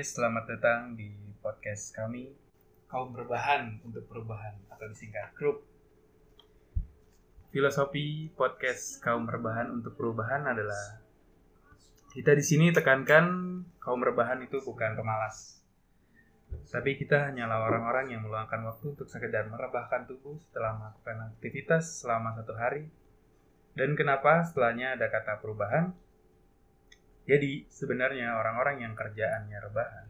selamat datang di podcast kami Kaum Berbahan untuk Perubahan atau disingkat grup. Filosofi podcast Kaum Berbahan untuk Perubahan adalah kita di sini tekankan kaum berbahan itu bukan pemalas. Tapi kita hanyalah orang-orang yang meluangkan waktu untuk sekedar merebahkan tubuh setelah melakukan aktivitas selama satu hari. Dan kenapa setelahnya ada kata perubahan? Jadi sebenarnya orang-orang yang kerjaannya rebahan,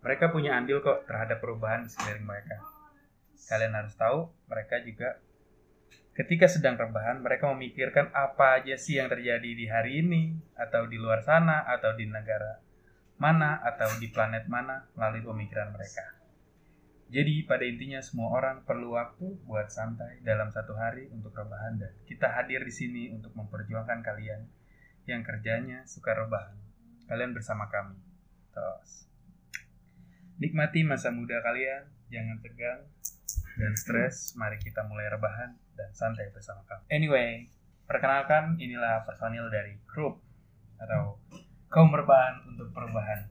mereka punya andil kok terhadap perubahan di sekeliling mereka. Kalian harus tahu, mereka juga ketika sedang rebahan, mereka memikirkan apa aja sih yang terjadi di hari ini, atau di luar sana, atau di negara mana, atau di planet mana melalui pemikiran mereka. Jadi pada intinya semua orang perlu waktu buat santai dalam satu hari untuk rebahan dan kita hadir di sini untuk memperjuangkan kalian yang kerjanya suka rebahan. Kalian bersama kami. Tos. Nikmati masa muda kalian, jangan tegang dan stres. Mari kita mulai rebahan dan santai bersama kami. Anyway, perkenalkan inilah personil dari grup atau kaum rebahan untuk perubahan.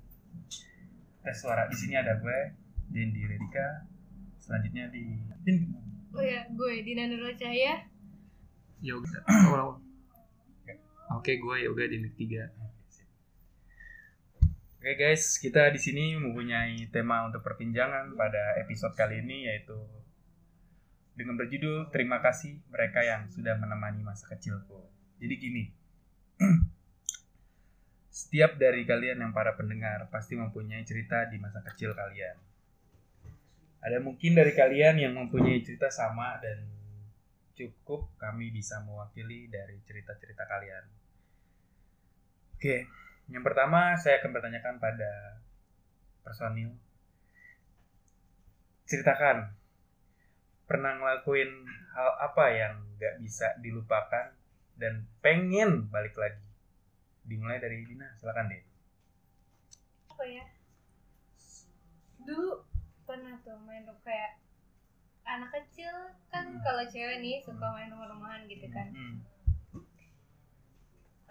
Tes suara di sini ada gue, Dendi Redika. Selanjutnya di. Oh ya, gue Dina Nurul Cahaya. Yoga. Oke, gue yoga di Nik 3. Oke guys, kita di sini mempunyai tema untuk perbincangan pada episode kali ini yaitu dengan berjudul Terima kasih mereka yang sudah menemani masa kecilku. Jadi gini, setiap dari kalian yang para pendengar pasti mempunyai cerita di masa kecil kalian. Ada mungkin dari kalian yang mempunyai cerita sama dan cukup kami bisa mewakili dari cerita-cerita kalian. Oke, yang pertama saya akan bertanyakan pada personil. Ceritakan, pernah ngelakuin hal apa yang gak bisa dilupakan dan pengen balik lagi? Dimulai dari Dina, silakan deh. Apa ya? Dulu pernah tuh main kayak anak kecil kan Hmm. kalau cewek nih suka main rumah-rumahan gitu kan. Hmm.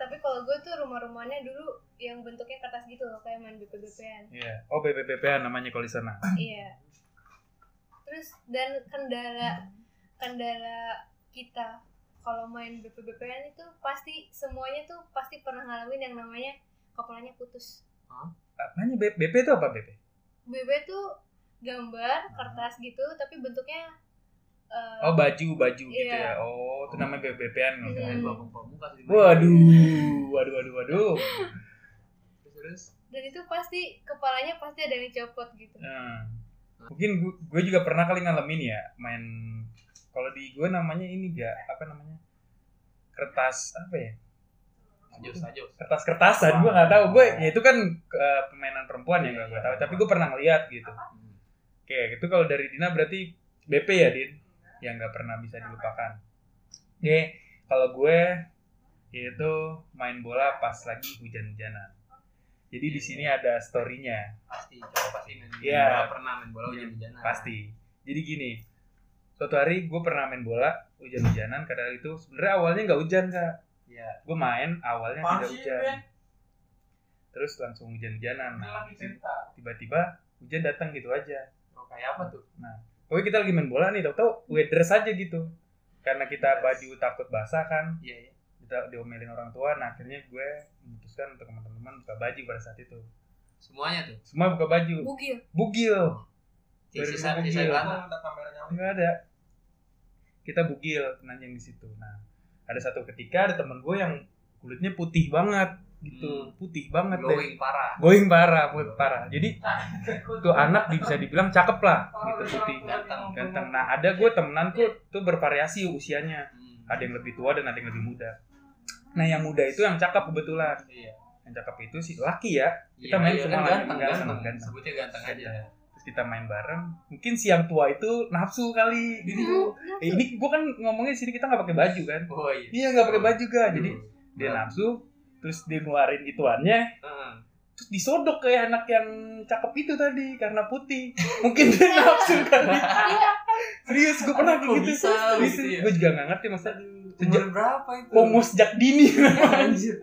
Tapi kalau gue tuh rumah-rumahannya dulu yang bentuknya kertas gitu loh, kayak main BP-BPan. Iya. Oh BPPPA namanya kalau di sana. iya. Terus dan kendala kendala kita kalau main BP-BPan itu pasti semuanya tuh pasti pernah ngalamin yang namanya kepalanya putus. Apanya B- BP itu apa BP? BB tuh gambar kertas gitu tapi bentuknya eh, Oh baju baju gitu Iya. ya. Oh itu namanya. Hmm. Bapung pamukas di Waduh, waduh, waduh, waduh. Terus, terus. dan itu pasti kepalanya pasti ada yang copot gitu. Nah, mungkin gu- gue juga pernah kali ngalamin ya main kalau di gue namanya ini gak apa namanya kertas apa ya Ajos, ajos. kertas kertasan gue nggak tahu gue ya itu kan eh, permainan perempuan ya gue tahu tapi gue pernah ngeliat gitu Hmm. oke itu kalau dari Dina berarti BP ya Din yang nggak pernah bisa dilupakan oke kalau gue yaitu main bola pas lagi hujan-hujanan jadi di sini ada storynya Pasti, coba pasti main Iya. bola pernah main bola hujan-hujanan. Pasti. Jadi gini, suatu hari gue pernah main bola hujan-hujanan karena itu sebenarnya awalnya nggak hujan kak. Iya. Gue main awalnya tidak hujan. Terus langsung hujan-hujanan. Nah, tiba-tiba hujan datang gitu aja. Oh, kayak apa tuh? Nah, pokoknya kita lagi main bola nih, tau-tau weather saja gitu. Karena kita baju takut basah kan, Iya, iya. kita diomelin orang tua. Nah akhirnya gue memutuskan untuk teman-teman buka baju pada saat itu. Semuanya tuh. Semua buka baju. Bugil. Bugil. Sisa, Bugil. sisa celana. Enggak ada. Kita bugil nanjing di situ. Nah, ada satu ketika ada temen gue yang kulitnya putih banget gitu, Hmm. putih banget deh. Glowing parah. Going parah, put parah. Jadi tuh anak bisa dibilang cakep lah, gitu putih, Ganteng. ganteng. Nah, ada gue temenanku tuh bervariasi usianya. Hmm. Ada yang lebih tua dan ada yang lebih muda. Nah, yang muda itu yang cakep kebetulan. Iya. Yang cakep itu si laki ya. Kita Iya, main iya, semua kan ganteng, ganteng, ganteng. ganteng. Sebutnya ganteng aja. Terus kita main bareng. Mungkin si yang tua itu nafsu kali. Jadi Eh, ini gua kan ngomongnya sini kita nggak pakai baju kan Oh iya. iya nggak pakai baju ga jadi dia nafsu terus dia ngeluarin ituannya Heeh. terus disodok kayak anak yang cakep itu tadi karena putih mungkin dia nafsu kali serius gue pernah kayak gitu bisa serius gitu ya? gue juga nggak ngerti masa sejak berapa itu? homo sejak dini Anjir.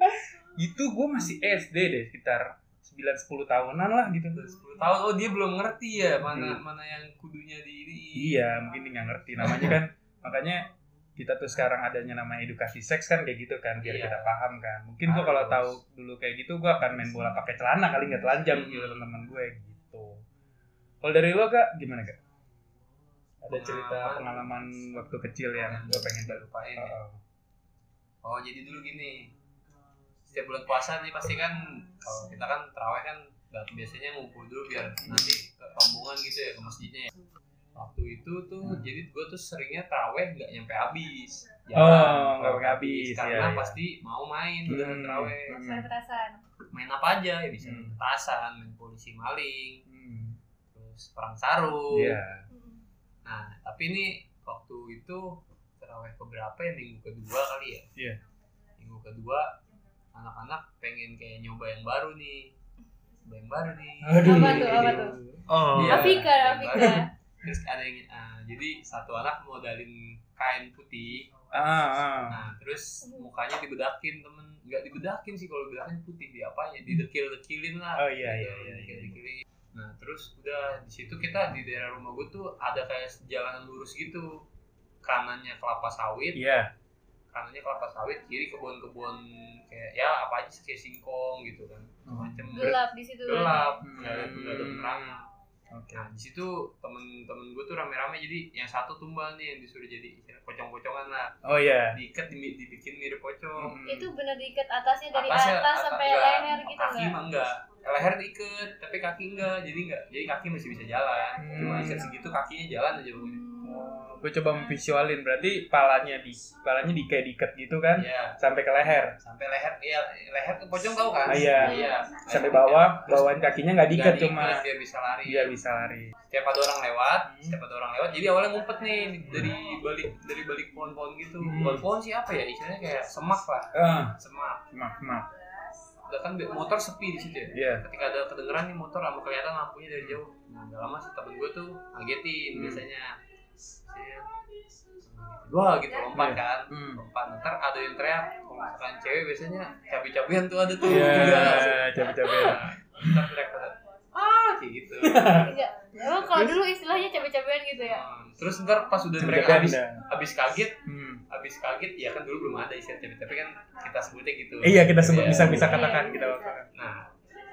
itu gue masih SD deh sekitar 9 10 tahunan lah gitu. 10 tahun oh dia belum ngerti ya mana mana yang kudunya di ini Iya, mungkin dia nggak ngerti. Namanya kan makanya kita tuh sekarang adanya nama edukasi seks kan kayak gitu kan biar Iya. kita paham kan. Mungkin gua kalau Harus. tahu dulu kayak gitu gua akan main bola pakai celana kali nggak telanjang Hmm. gitu teman-teman gue gitu. Kalau dari lo kak gimana kak? Ada cerita Pengalaman. pengalaman waktu kecil yang gue pengen tahu. lupain ya. Oh, Oh jadi dulu gini setiap bulan puasa nih pasti kan kalau kita kan terawih kan biasanya ngumpul dulu biar nanti ke rombongan gitu ya ke masjidnya ya. Waktu itu tuh jadi gue tuh seringnya terawih nggak nyampe habis. Oh, nggak kalau sampai habis, karena iya, iya. pasti mau main udah Hmm. terawih. Hmm. Soal petasan. Main apa aja ya bisa Hmm. main petasan, main polisi maling, Hmm. terus perang sarung. Iya. Mm. Nah, tapi ini waktu itu terawih keberapa ya minggu kedua kali ya? Iya. Minggu kedua anak-anak pengen kayak nyoba yang baru nih. Coba yang baru nih. Aduh. Apa tuh, apa tuh? Oh. Iya. Afika, Afika. Terus ada yang ah, jadi satu anak modalin kain putih. Ah, ah. Nah, terus mukanya dibedakin temen nggak dibedakin sih kalau bedakin putih di apanya didekil-dekilin lah Oh, iya, iya, iya, iya. Didekil-dekilin. nah terus udah di situ kita di daerah rumah gue tuh ada kayak jalanan lurus gitu kanannya kelapa sawit Iya. kanannya kelapa sawit kiri kebun-kebun kayak ya apa aja sih, kayak singkong gitu kan macam Gelap di situ. gelap Hmm. nggak ada nggak ada penerangan Oke. Nah di situ temen-temen gue tuh rame-rame jadi yang satu tumbal nih yang disuruh jadi pocong-pocongan lah Oh iya. diikat di- dibikin mirip pocong. Hmm. Itu bener diikat atasnya dari Atasnya- atas ata- sampai enggak, leher gitu kaki enggak? mah enggak leher diikat tapi kaki enggak jadi enggak jadi kaki masih bisa jalan cuma Hmm. ikat segitu kakinya jalan aja pokoknya Hmm. Gue coba memvisualin berarti palanya di palanya di kayak diikat gitu kan iya. sampai ke leher. Sampai leher iya leher ke pocong tahu kan? Ah, iya. iya. Sampai bawah bawahan kakinya nggak diikat cuma biar bisa lari. biar bisa lari. Setiap ada orang lewat Hmm. setiap ada orang lewat jadi awalnya ngumpet nih dari balik dari balik pohon-pohon gitu. Hmm. pohon-pohon sih apa ya istilahnya kayak semak lah. Ah. Semak. Maaf udah kan motor sepi di situ ya? Iya. Ketika ada kedengeran nih motor sama kelihatan lampunya dari jauh. Nah gak lama sih temen gue tuh ngagetin Hmm. biasanya Wah gitu lompat Iya. kan Hmm. lompat ntar ada yang teriak kalau misalkan cewek biasanya cabai-cabian tuh ada tuh iya juga capek-capek Nah, ntar teriak teriak ah kayak gitu Enggak. Emang kalau dulu istilahnya cabai-cabean gitu ya? Hmm, terus ntar pas udah mereka habis dah. habis kaget Hmm. habis kaget ya kan dulu belum ada istilah cabai tapi kan kita sebutnya gitu iya kita sebut Iya. bisa bisa katakan kita Nah,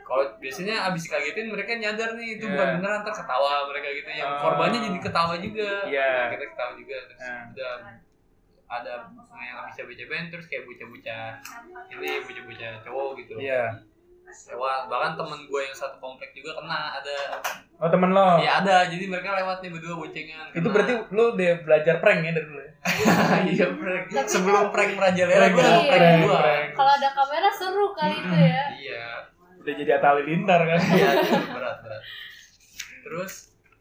kalau biasanya abis dikagetin mereka nyadar nih itu Iya. bukan beneran ntar ketawa mereka gitu yang Oh. korbannya jadi ketawa juga. Iya. Nah, kita ketawa juga terus Nah. udah ada yang abis cabai-cabain terus kayak bocah-bocah ini bocah-bocah cowok gitu. iya Lewat bahkan temen gue yang satu komplek juga kena ada. oh temen lo Ya ada jadi mereka lewat nih berdua boncengan. itu berarti lo udah belajar prank ya dari dulu ya iya prank. Tapi Sebelum kan- prank merajalela gue Iya. prank Prank, dua. prank. Kalau ada kamera seru kali itu ya. Iya. Udah jadi Atta Halilintar kan Iya, itu berat berat. Terus,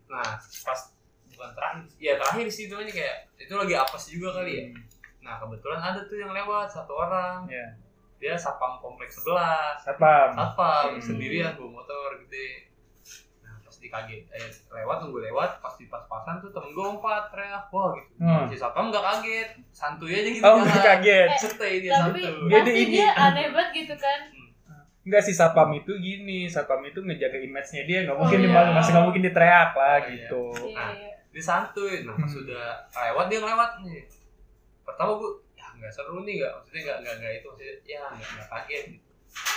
nah pas bukan terakhir, ya terakhir sih itu kayak itu lagi apes juga kali ya. Nah kebetulan ada tuh yang lewat satu orang, Iya. dia satpam kompleks sebelah, Satpam. satpam Hmm. sendirian bawa motor gede. Nah pas dikaget, eh, lewat nunggu lewat, pas di pas-pasan tuh temen gue lompat teriak, wah gitu. Hmm. Si satpam nggak kaget, santuy aja gitu. Oh, nggak kaget. Santai dia Tapi santuy. Ini. dia aneh banget gitu kan. Enggak sih satpam itu gini, satpam itu ngejaga image-nya dia, nggak mungkin Oh, iya. malu, masih nggak mungkin diteriak lah Oh, iya. gitu. Iya, Nah. iya. dia santuy nah pas Hmm. sudah lewat dia ngelewat nih pertama gue ya nggak seru nih nggak maksudnya nggak nggak nggak itu maksudnya ya nggak nggak kaget gitu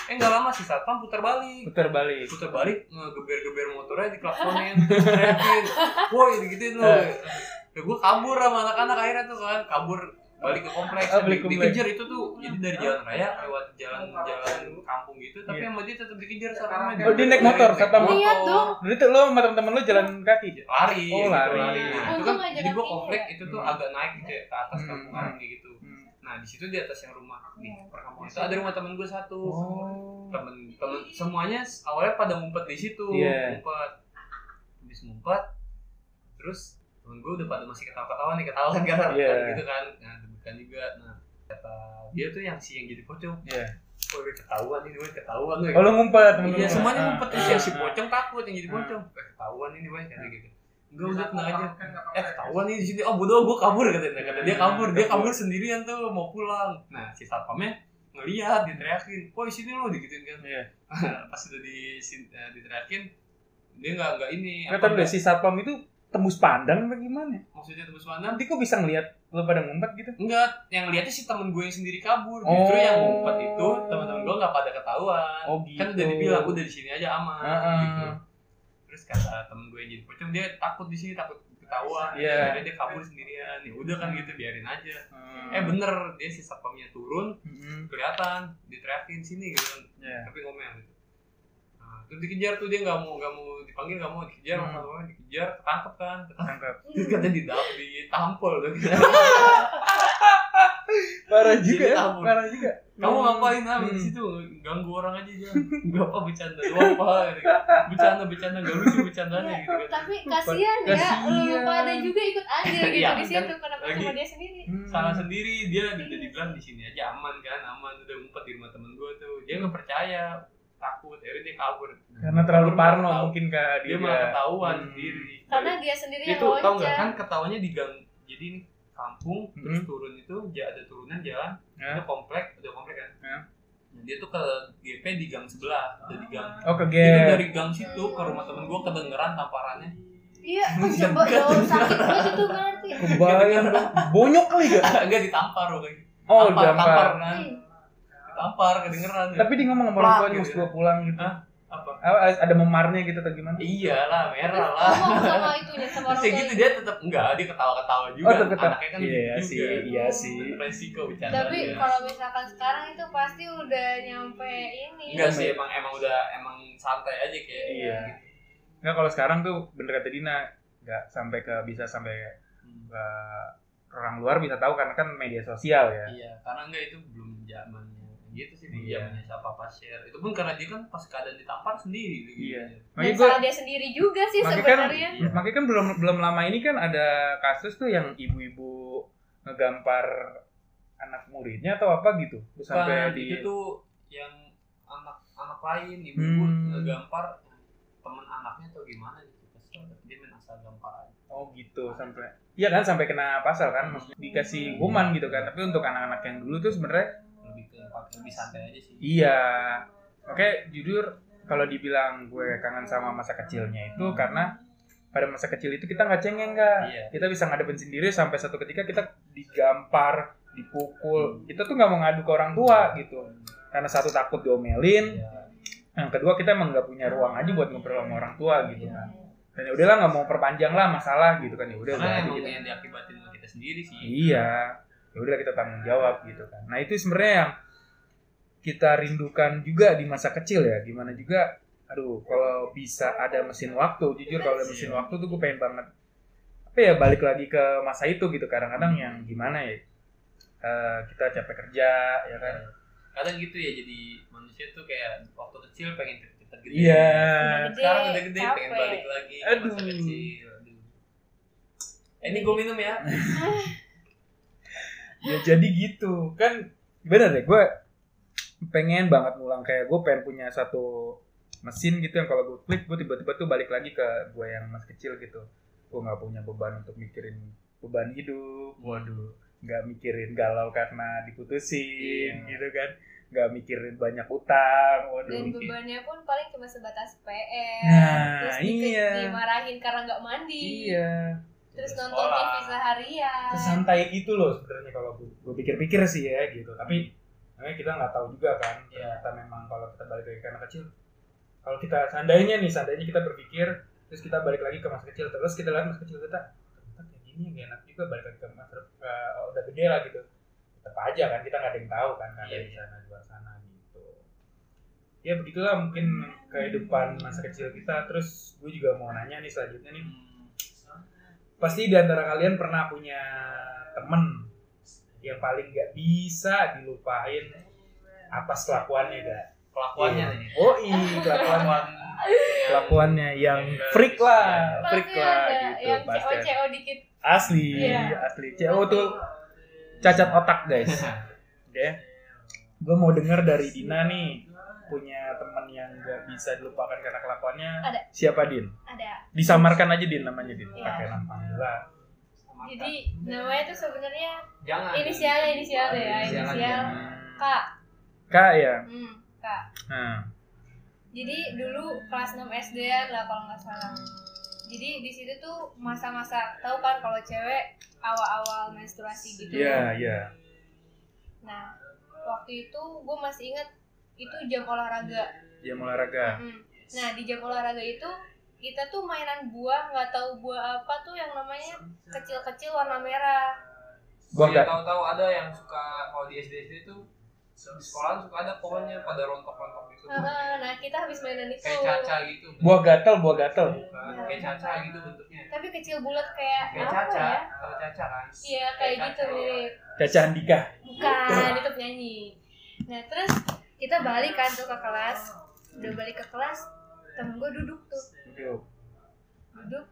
eh nggak lama si satpam putar balik Putar balik. putar balik ngegeber-geber motornya diklaksonin terus teriakin woi digituin lu Eh. ya gue kabur sama anak-anak akhirnya tuh kan kabur balik ke kompleks Oh, balik Di- kompleks. dikejar itu tuh jadi dari jalan raya lewat jalan-jalan kampung gitu tapi Iya. sama dia tetap dikejar satpamnya Oh, dia naik motor, satpam. Dong. Jadi tuh lo sama temen-temen lo jalan kaki. lari Oh, gitu, lari. Nah, itu kan jadi gua kakinya komplek ya. itu tuh Hmm. agak naik gitu ya ke atas Hmm. kampungan kayak gitu. Hmm. Nah, di situ di atas yang rumah di perkampungan itu ada rumah temen gue satu. Oh. Temen temen semuanya awalnya pada ngumpet di situ, Iya. ngumpet. Habis ngumpet terus temen gue udah pada masih ketawa-ketawa nih, ketawa kan kan Iya. gitu kan. Nah, deg-degan juga. Nah, kata dia tuh yang si yang jadi pocong. Iya. Oh, gue ketahuan ini, gue ketahuan gue. Oh lo ngumpet temen Iya semuanya Ah. ngumpet Ah. yang si pocong takut yang jadi pocong. Eh, ketahuan ini boy kata gitu. Enggak udah tenang aja. Eh ketahuan nih di sini. Oh bodoh gue kabur katanya. Kata dia kabur, dia kabur sendirian tuh mau pulang. Nah si satpamnya ngelihat diteriakin woi sini lo digituin kan Iya. pas udah di eh, diteriakin dia nggak nggak ini Nggak tahu deh si satpam itu tembus pandang apa gimana? maksudnya tembus pandang Nanti kok bisa ngelihat lo pada ngumpet gitu? enggak yang lihatnya si temen gue yang sendiri kabur Oh. justru yang ngumpet itu teman-teman gue nggak pada ketahuan Oh, kan gitu. udah dibilang udah di sini aja aman Heeh. gitu terus kata temen gue yang jadi pocong dia takut di sini takut ketahuan Iya. Akhirnya dia kabur sendirian ya udah kan gitu biarin aja Hmm. eh bener dia si satpamnya turun Mm-mm. kelihatan diteriakin sini gitu kan Iya. tapi ngomel gitu terus dikejar tuh dia nggak mau nggak mau dipanggil nggak mau dikejar Hmm. sama orang dikejar ketangkep kan ketangkep Tangkap. terus katanya didap ditampol tuh Parah juga, ya, parah juga. kamu ngapain am di Hmm. situ ganggu orang aja jangan nggak apa bercanda lu apa gitu. bercanda bercanda nggak lucu bercandanya gitu kan tapi kasihan ya lu Kasihan. pada juga ikut andil gitu Iya, di kan situ kenapa lagi- cuma dia sendiri Hmm. salah sendiri dia udah dibilang di sini aja aman kan aman udah ngumpet di rumah temen gue tuh dia nggak percaya takut akhirnya dia kabur Karena terlalu parno tahu. mungkin kak dia malah ketahuan Hmm. sendiri karena dia sendiri yang itu tau nggak kan ketawanya di gang jadi ini kampung terus Hmm. turun itu ja- ada turunan jalan Ya. itu komplek ada komplek kan Ya. Nah, dia tuh ke GP di gang sebelah ada di gang Oh ke itu gap. dari gang situ ke rumah temen gue kedengeran tamparannya iya coba dong sakit banget itu berarti Kebayang. Bonyok kali gak? enggak ditampar loh kayak Oh tampar, tampar kan Ih, ditampar kedengeran ya. Tapi dia ngomong sama orang Plak tuanya gitu mesti ya. pulang gitu. Hah? apa Ada memarnya gitu atau gimana? iyalah merah lah sama itunya sama Terus orang gitu dia tetap enggak dia ketawa-ketawa juga Oh, tetap ketawa. anaknya kan Iya gitu sih, juga. iya sih. resiko bercanda tapi kalau misalkan sekarang itu pasti udah nyampe ini enggak sih emang emang udah emang santai aja kayak Iya. Enggak kalau sekarang tuh bener kata Dina nggak sampai ke bisa sampai Hmm. ke orang luar bisa tahu karena kan media sosial ya. Iya, karena enggak itu belum zamannya gitu sih, Iya. zamannya siapa pas share. Itu pun karena dia kan pas keadaan ditampar sendiri gitu. Iya. dan Makanya salah dia sendiri juga sih makanya kan sebenarnya makanya kan belum belum lama ini kan ada kasus tuh yang ibu-ibu ngegampar anak muridnya atau apa gitu. Sampai Bukan, di itu tuh yang anak anak lain ibu-ibu Hmm. ngegampar temen anaknya atau gimana gitu. Dia main asal gampar aja. Oh gitu sampai Iya kan sampai kena pasal kan maksudnya dikasih hukuman gitu kan tapi untuk anak-anak yang dulu tuh sebenarnya Lebih ke lebih santai aja sih. iya. Oke jujur kalau dibilang gue kangen sama masa kecilnya itu karena pada masa kecil itu kita nggak cengeng nggak Iya. kita bisa ngadepin sendiri sampai satu ketika kita digampar dipukul. Kita tuh nggak mau ngadu ke orang tua gitu. Karena satu takut diomelin. Iya. yang kedua kita emang nggak punya ruang aja buat ngobrol sama orang tua gitu kan dan ya udahlah nggak mau perpanjang lah masalah gitu kan. Ya udah gitu. yang diakibatin kita sendiri sih. Iya, ya udah kita tanggung jawab gitu kan. Nah itu sebenarnya yang kita rindukan juga di masa kecil ya. Gimana juga, aduh kalau bisa ada mesin waktu, jujur kalau ada mesin waktu tuh gue pengen banget. Apa ya balik lagi ke masa itu gitu. Kadang-kadang yang gimana ya, eh, kita capek kerja ya kan. Kadang gitu ya jadi manusia tuh kayak waktu kecil pengen cepet-cepet gede. Iya. Gede, Sekarang udah gede pengen capek. balik lagi ke Aduh. masa kecil. Aduh. Eh, ini gue minum ya. Ya jadi gitu. Kan. Bener deh gue pengen banget ngulang. Kayak gue pengen punya satu mesin gitu yang kalau gue klik gue tiba-tiba tuh balik lagi ke gue yang masih kecil gitu. Gue nggak punya beban untuk mikirin beban hidup. Waduh. Nggak mikirin galau karena diputusin Iya. gitu kan. Nggak mikirin banyak utang waduh. Dan bebannya pun paling cuma sebatas PR Nah, terus di- iya. dimarahin karena nggak mandi. Iya terus nonton. TV seharian. Sesantai itu loh sebenarnya kalau gue, gue pikir-pikir sih ya gitu. Tapi namanya kita nggak tahu juga kan. Iya. ternyata memang kalau kita balik lagi ke anak kecil kalau kita seandainya nih seandainya kita berpikir terus kita balik lagi ke masa kecil terus kita lihat masa kecil kita ternyata kayak gini gak enak juga balik lagi ke masa ke, udah gede lah gitu. Tetap aja kan kita nggak ada yang tahu kan ada Iya, di sana di luar sana gitu. Ya begitulah mungkin kehidupan masa kecil kita. Terus gue juga mau nanya nih selanjutnya nih pasti di antara kalian pernah punya temen yang paling gak bisa dilupain atas kelakuannya gak? Kelakuannya Iya. nih. Oh iya, kelakuan kelakuannya yang freak lah, freak pasti lah ada gitu yang pasti. CO CO dikit Asli, Iya. asli. CO tuh cacat otak guys. Oke. Gue mau denger dari Dina nih punya teman yang gak bisa dilupakan karena kelakuannya. Ada. Siapa Din? ada Disamarkan aja Din namanya Din. Iya. Pakai nama panggilan. jadi namanya tuh sebenarnya jangan inisialnya inisial deh ya Inisial aja. inisial K Kak ya. hmm kak Nah, jadi dulu kelas 6 SD lah kalau nggak salah jadi di situ tuh masa-masa tahu kan kalau cewek awal-awal menstruasi gitu iya iya. nah waktu itu gue masih inget itu jam olahraga Jam olahraga. Mm. nah di jam olahraga itu kita tuh mainan buah nggak tahu buah apa tuh yang namanya kecil-kecil warna merah Gua Iya, nggak. tahu-tahu ada yang suka kalau di SD SD itu di sekolah suka ada pohonnya pada rontok-rontok gitu. Heeh, nah kita habis mainan itu Kayak caca gitu. Buah gatel, buah gatel. Kayak caca gitu bentuknya. tapi kecil bulat kayak Kayak apa caca, ya tahu caca kan? iya kayak gitu caca, mirip Caca Andika. bukan itu penyanyi nah terus kita balik kan tuh ke kelas. Udah balik ke kelas temen gue duduk tuh. Duduk.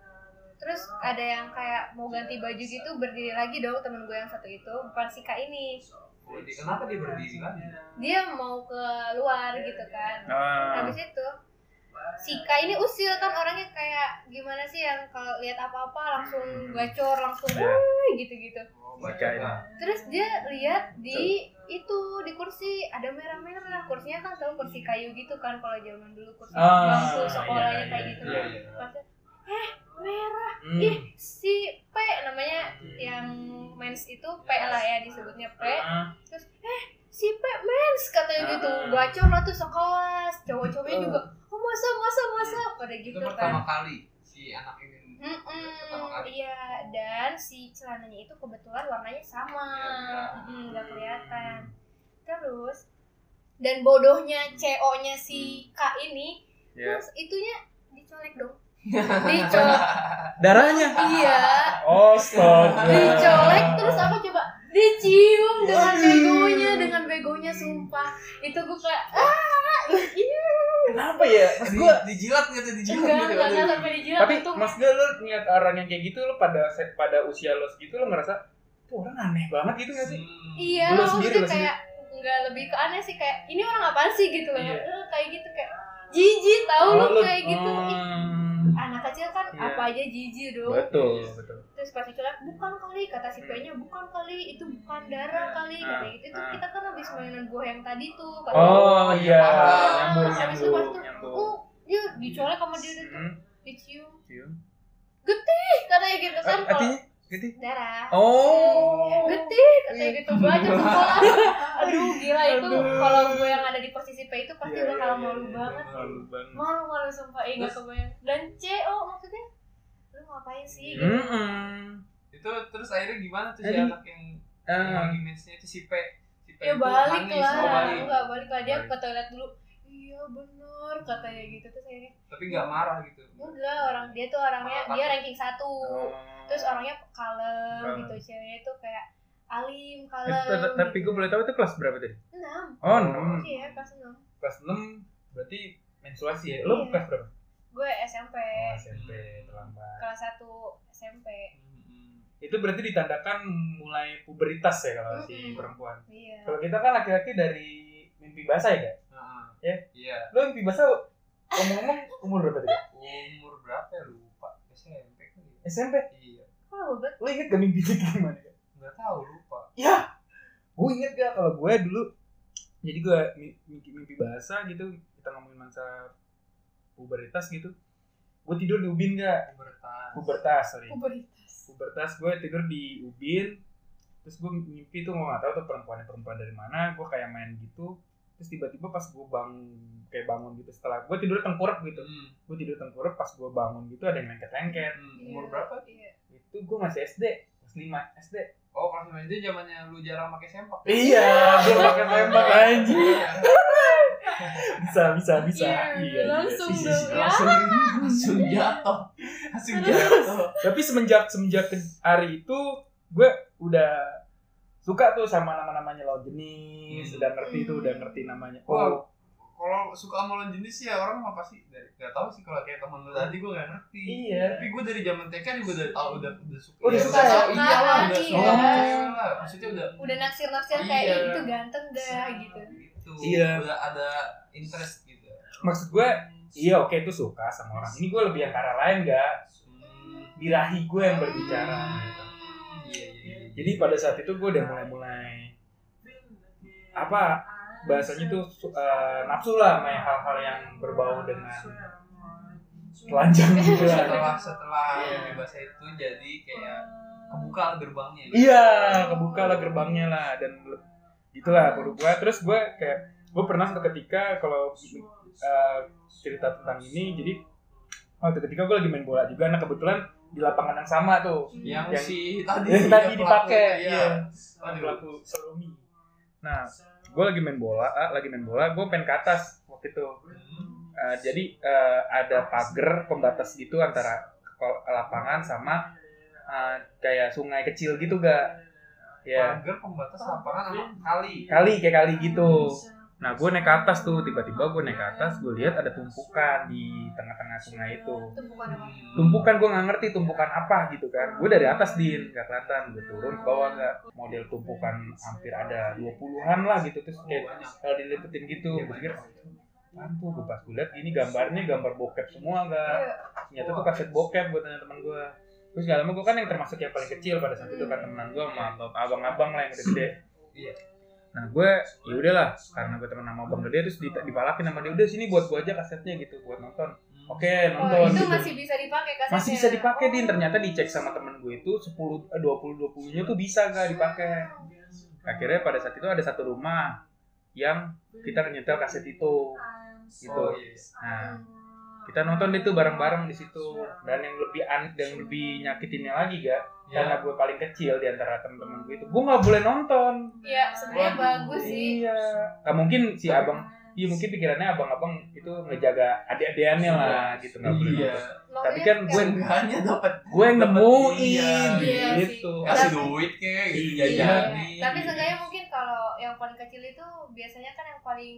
Terus ada yang kayak mau ganti baju gitu berdiri lagi dong temen gue yang satu itu bukan si kak ini. Dia- Kenapa dia berdiri kan? dia mau ke luar gitu kan. Ah, habis itu si kak ini usil kan orangnya kayak gimana sih yang kalau lihat apa-apa langsung gacor langsung Iya. Gitu-gitu. Oh, Baca baca ini. terus dia lihat di itu di kursi ada merah-merah. Kursinya kan tahu kursi kayu gitu kan kalau zaman dulu kursi Ah, bangku iya, sekolahnya iya, kayak gitu iya, iya. Pas dia, eh merah. Hmm. ih si P namanya yang mens itu P lah ya disebutnya P. Ah, terus eh si P mens katanya gitu. Ah. gacor lah tuh sekelas. Cowok-cowoknya juga oh masa masa masa pada Itu gitu pertama kan kali si anak ini. Mm-mm, Pertama kali. iya dan si celananya itu kebetulan warnanya sama Iya. Mm, nggak kelihatan terus dan bodohnya CO-nya si K ini ya. terus itunya dicolek dong dicolek Darahnya. iya Astaga. dicolek terus apa coba dicium dengan Aduh. begonya dengan begonya sumpah itu gue kayak ah iya Kenapa ya? Mas Di, gua dijilat gitu, dijilat enggak gitu. enggak enggak sampai dijilat tapi untung mas gue lu ngeliat orang yang kayak gitu lu pada set pada usia lo segitu lu ngerasa tuh orang aneh banget gitu gak sih? Hmm. iya lo sendiri, maksudnya lu kayak nggak lebih ke aneh sih kayak ini orang apaan sih gitu loh Iya. Eh, kayak gitu kayak jijik tahu Oh, lu lu- kayak gitu Hmm. anak kecil kan Iya. apa aja jijik dong Betul, betul. Terus pas dicolek bukan kali kata si P-nya bukan kali itu bukan darah kali Ah, kata gitu itu ah. kita kan habis mainan buah yang tadi tuh kata Oh iya, Ah, nyambung habis itu pas tuh, oh dia dicolek sama dia tuh Hmm, dicium. Cium. ih katanya gitu kan. Kalau Artinya gitu. darah. Oh. getih katanya gitu. Banyak sekolah. Aduh gila itu. Kalau gue yang ada di posisi P itu pasti Iya, bakal iya, malu iya, banget Malu banget. malu malu sumpah eh Terus- kebayang dan CO maksudnya lu ngapain sih gitu Hmm. Itu terus akhirnya gimana tuh si anak yang yang lagi mensnya itu si P. Si P ya itu balik nangis, lah oh, balik. enggak balik lah dia Balik. ke toilet dulu iya bener katanya gitu terus akhirnya Tapi nggak marah gitu. enggak orang dia tuh orangnya Malah dia takut. ranking satu Oh. terus orangnya kalem gitu ceweknya tuh kayak alim Eh, kalem t- tapi gue boleh tahu itu kelas berapa tadi? enam Oh, 6. iya kelas enam Kelas 6 berarti menstruasi ya. Lo Iya. kelas berapa? Gue SMP Oh, SMP terlambat. kelas satu SMP Hmm. Itu berarti ditandakan mulai puberitas ya kalau si Mm-mm. perempuan. iya Kalau kita kan laki-laki dari mimpi basah ya, Kak? Heeh. Ya. Iya. Lo mimpi basah ngomong-ngomong umur berapa tadi? Umur berapa ya lupa. SMP kan ya. SMP. Iya. lama banget Lo inget gak mimpinya gimana? Kak? Nggak tahu lupa. Ya, gue inget gak kalau gue dulu jadi gue mi- mimpi, mimpi basah gitu kita ngomongin masa pubertas gitu. Gue tidur di ubin gak Pubertas. pubertas sorry. Pubertas. Pubertas gue tidur di ubin. Terus gue mimpi tuh gue gak tahu tuh perempuan perempuan dari mana. Gue kayak main gitu. Terus tiba-tiba pas gue bang kayak bangun gitu setelah gue tidur tengkurap gitu. Hmm. gue tidur tengkurap pas gue bangun gitu ada yang lengket-lengket Hmm. Iya. Umur berapa? iya. Itu gue masih SD kelas 5 SD Oh, kelas 5 SD zamannya lu jarang pakai sempak. iya gue pakai tembak anjing Iya. bisa bisa bisa Iya, langsung iya, dong, iya. ya. langsung langsung jatuh langsung jatuh tapi semenjak semenjak ke hari itu gue udah suka tuh sama nama-namanya lawan jenis Hmm. udah ngerti tuh Hmm. udah ngerti namanya oh kalau suka sama lawan jenis ya orang mah pasti dari nggak tahu sih kalau kayak temen lu tadi gue nggak ngerti iya tapi gue dari zaman TK juga udah tahu udah udah suka Oh, udah Ya, suka ya? iya lah udah Iya. suka lah maksudnya udah udah naksir naksir kayak Iya. "Ih, itu ganteng dah gitu gitu Iya. udah ada interest gitu maksud gue iya oke itu suka sama orang ini gue lebih yang ke arah lain gak Hmm. birahi gue yang berbicara gitu. iya iya iya jadi pada saat itu gue udah mulai mulai apa bahasanya tuh eh, nafsu lah main hal-hal yang berbau dengan telanjang gitu lah setelah setelah Iya. dewasa itu jadi kayak kebuka gerbangnya. Gitu. iya kebuka lah gerbangnya lah dan gitulah menurut gue terus gue kayak gue pernah satu ketika kalau eh, cerita tentang ini jadi waktu ketika gue lagi main bola juga nah kebetulan di lapangan yang sama tuh. Yang, Yang- si tadi yang tadi yang dipakai pelaku, iya. Aduh. pelaku seromi nah gue lagi main bola ah, lagi main bola gue pengen ke atas waktu itu. Hmm. Eh, jadi eh, ada pagar pembatas gitu antara lapangan sama eh, kayak sungai kecil gitu gak ya. Pagar pembatas lapangan sama kali. Kali kayak kali gitu nah gue naik ke atas tuh tiba-tiba gue naik ke atas gue lihat ada tumpukan di tengah-tengah sungai itu. Tumpukan apa? Tumpukan gue nggak ngerti tumpukan apa gitu kan. Gue dari atas din nggak kelihatan. Gue turun ke bawah nggak. Model tumpukan hampir ada 20-an lah gitu. Terus kayak kalau dilipetin gitu gue pikir tuh? Gue pas gue liat ini gambarnya gambar bokep semua gak Iya. ternyata tuh kaset bokep gue tanya teman gue terus gak lama gue kan yang termasuk yang paling kecil pada saat itu kan temenan gue sama abang-abang lah yang gede-gede Iya. Nah gue ya udahlah karena gue temen sama abang gede terus dipalakin sama dia udah sini buat gue aja kasetnya gitu buat nonton oke Oh, nonton itu gitu. masih bisa dipakai kasetnya. masih bisa dipakai din Oh. ternyata dicek sama temen gue itu 10 eh, 20 20 nya tuh bisa gak dipakai akhirnya pada saat itu ada satu rumah yang kita nyetel kaset itu gitu Oh, iya. nah kita nonton itu bareng-bareng di situ dan yang lebih an yang lebih nyakitinnya lagi gak Ya. karena gue paling kecil di antara temen-temen gue itu gue nggak boleh nonton Iya, sebenarnya bagus sih. iya nggak mungkin si abang iya mungkin pikirannya abang-abang itu ngejaga adik-adiannya lah gitu nggak boleh Iya. nonton Tapi kan gue Seenggaknya dapat gue yang nemuin Iya, iya gitu sih. kasih duit kayak gitu Iya. jajanin. Tapi seenggaknya mungkin kalau yang paling kecil itu biasanya kan yang paling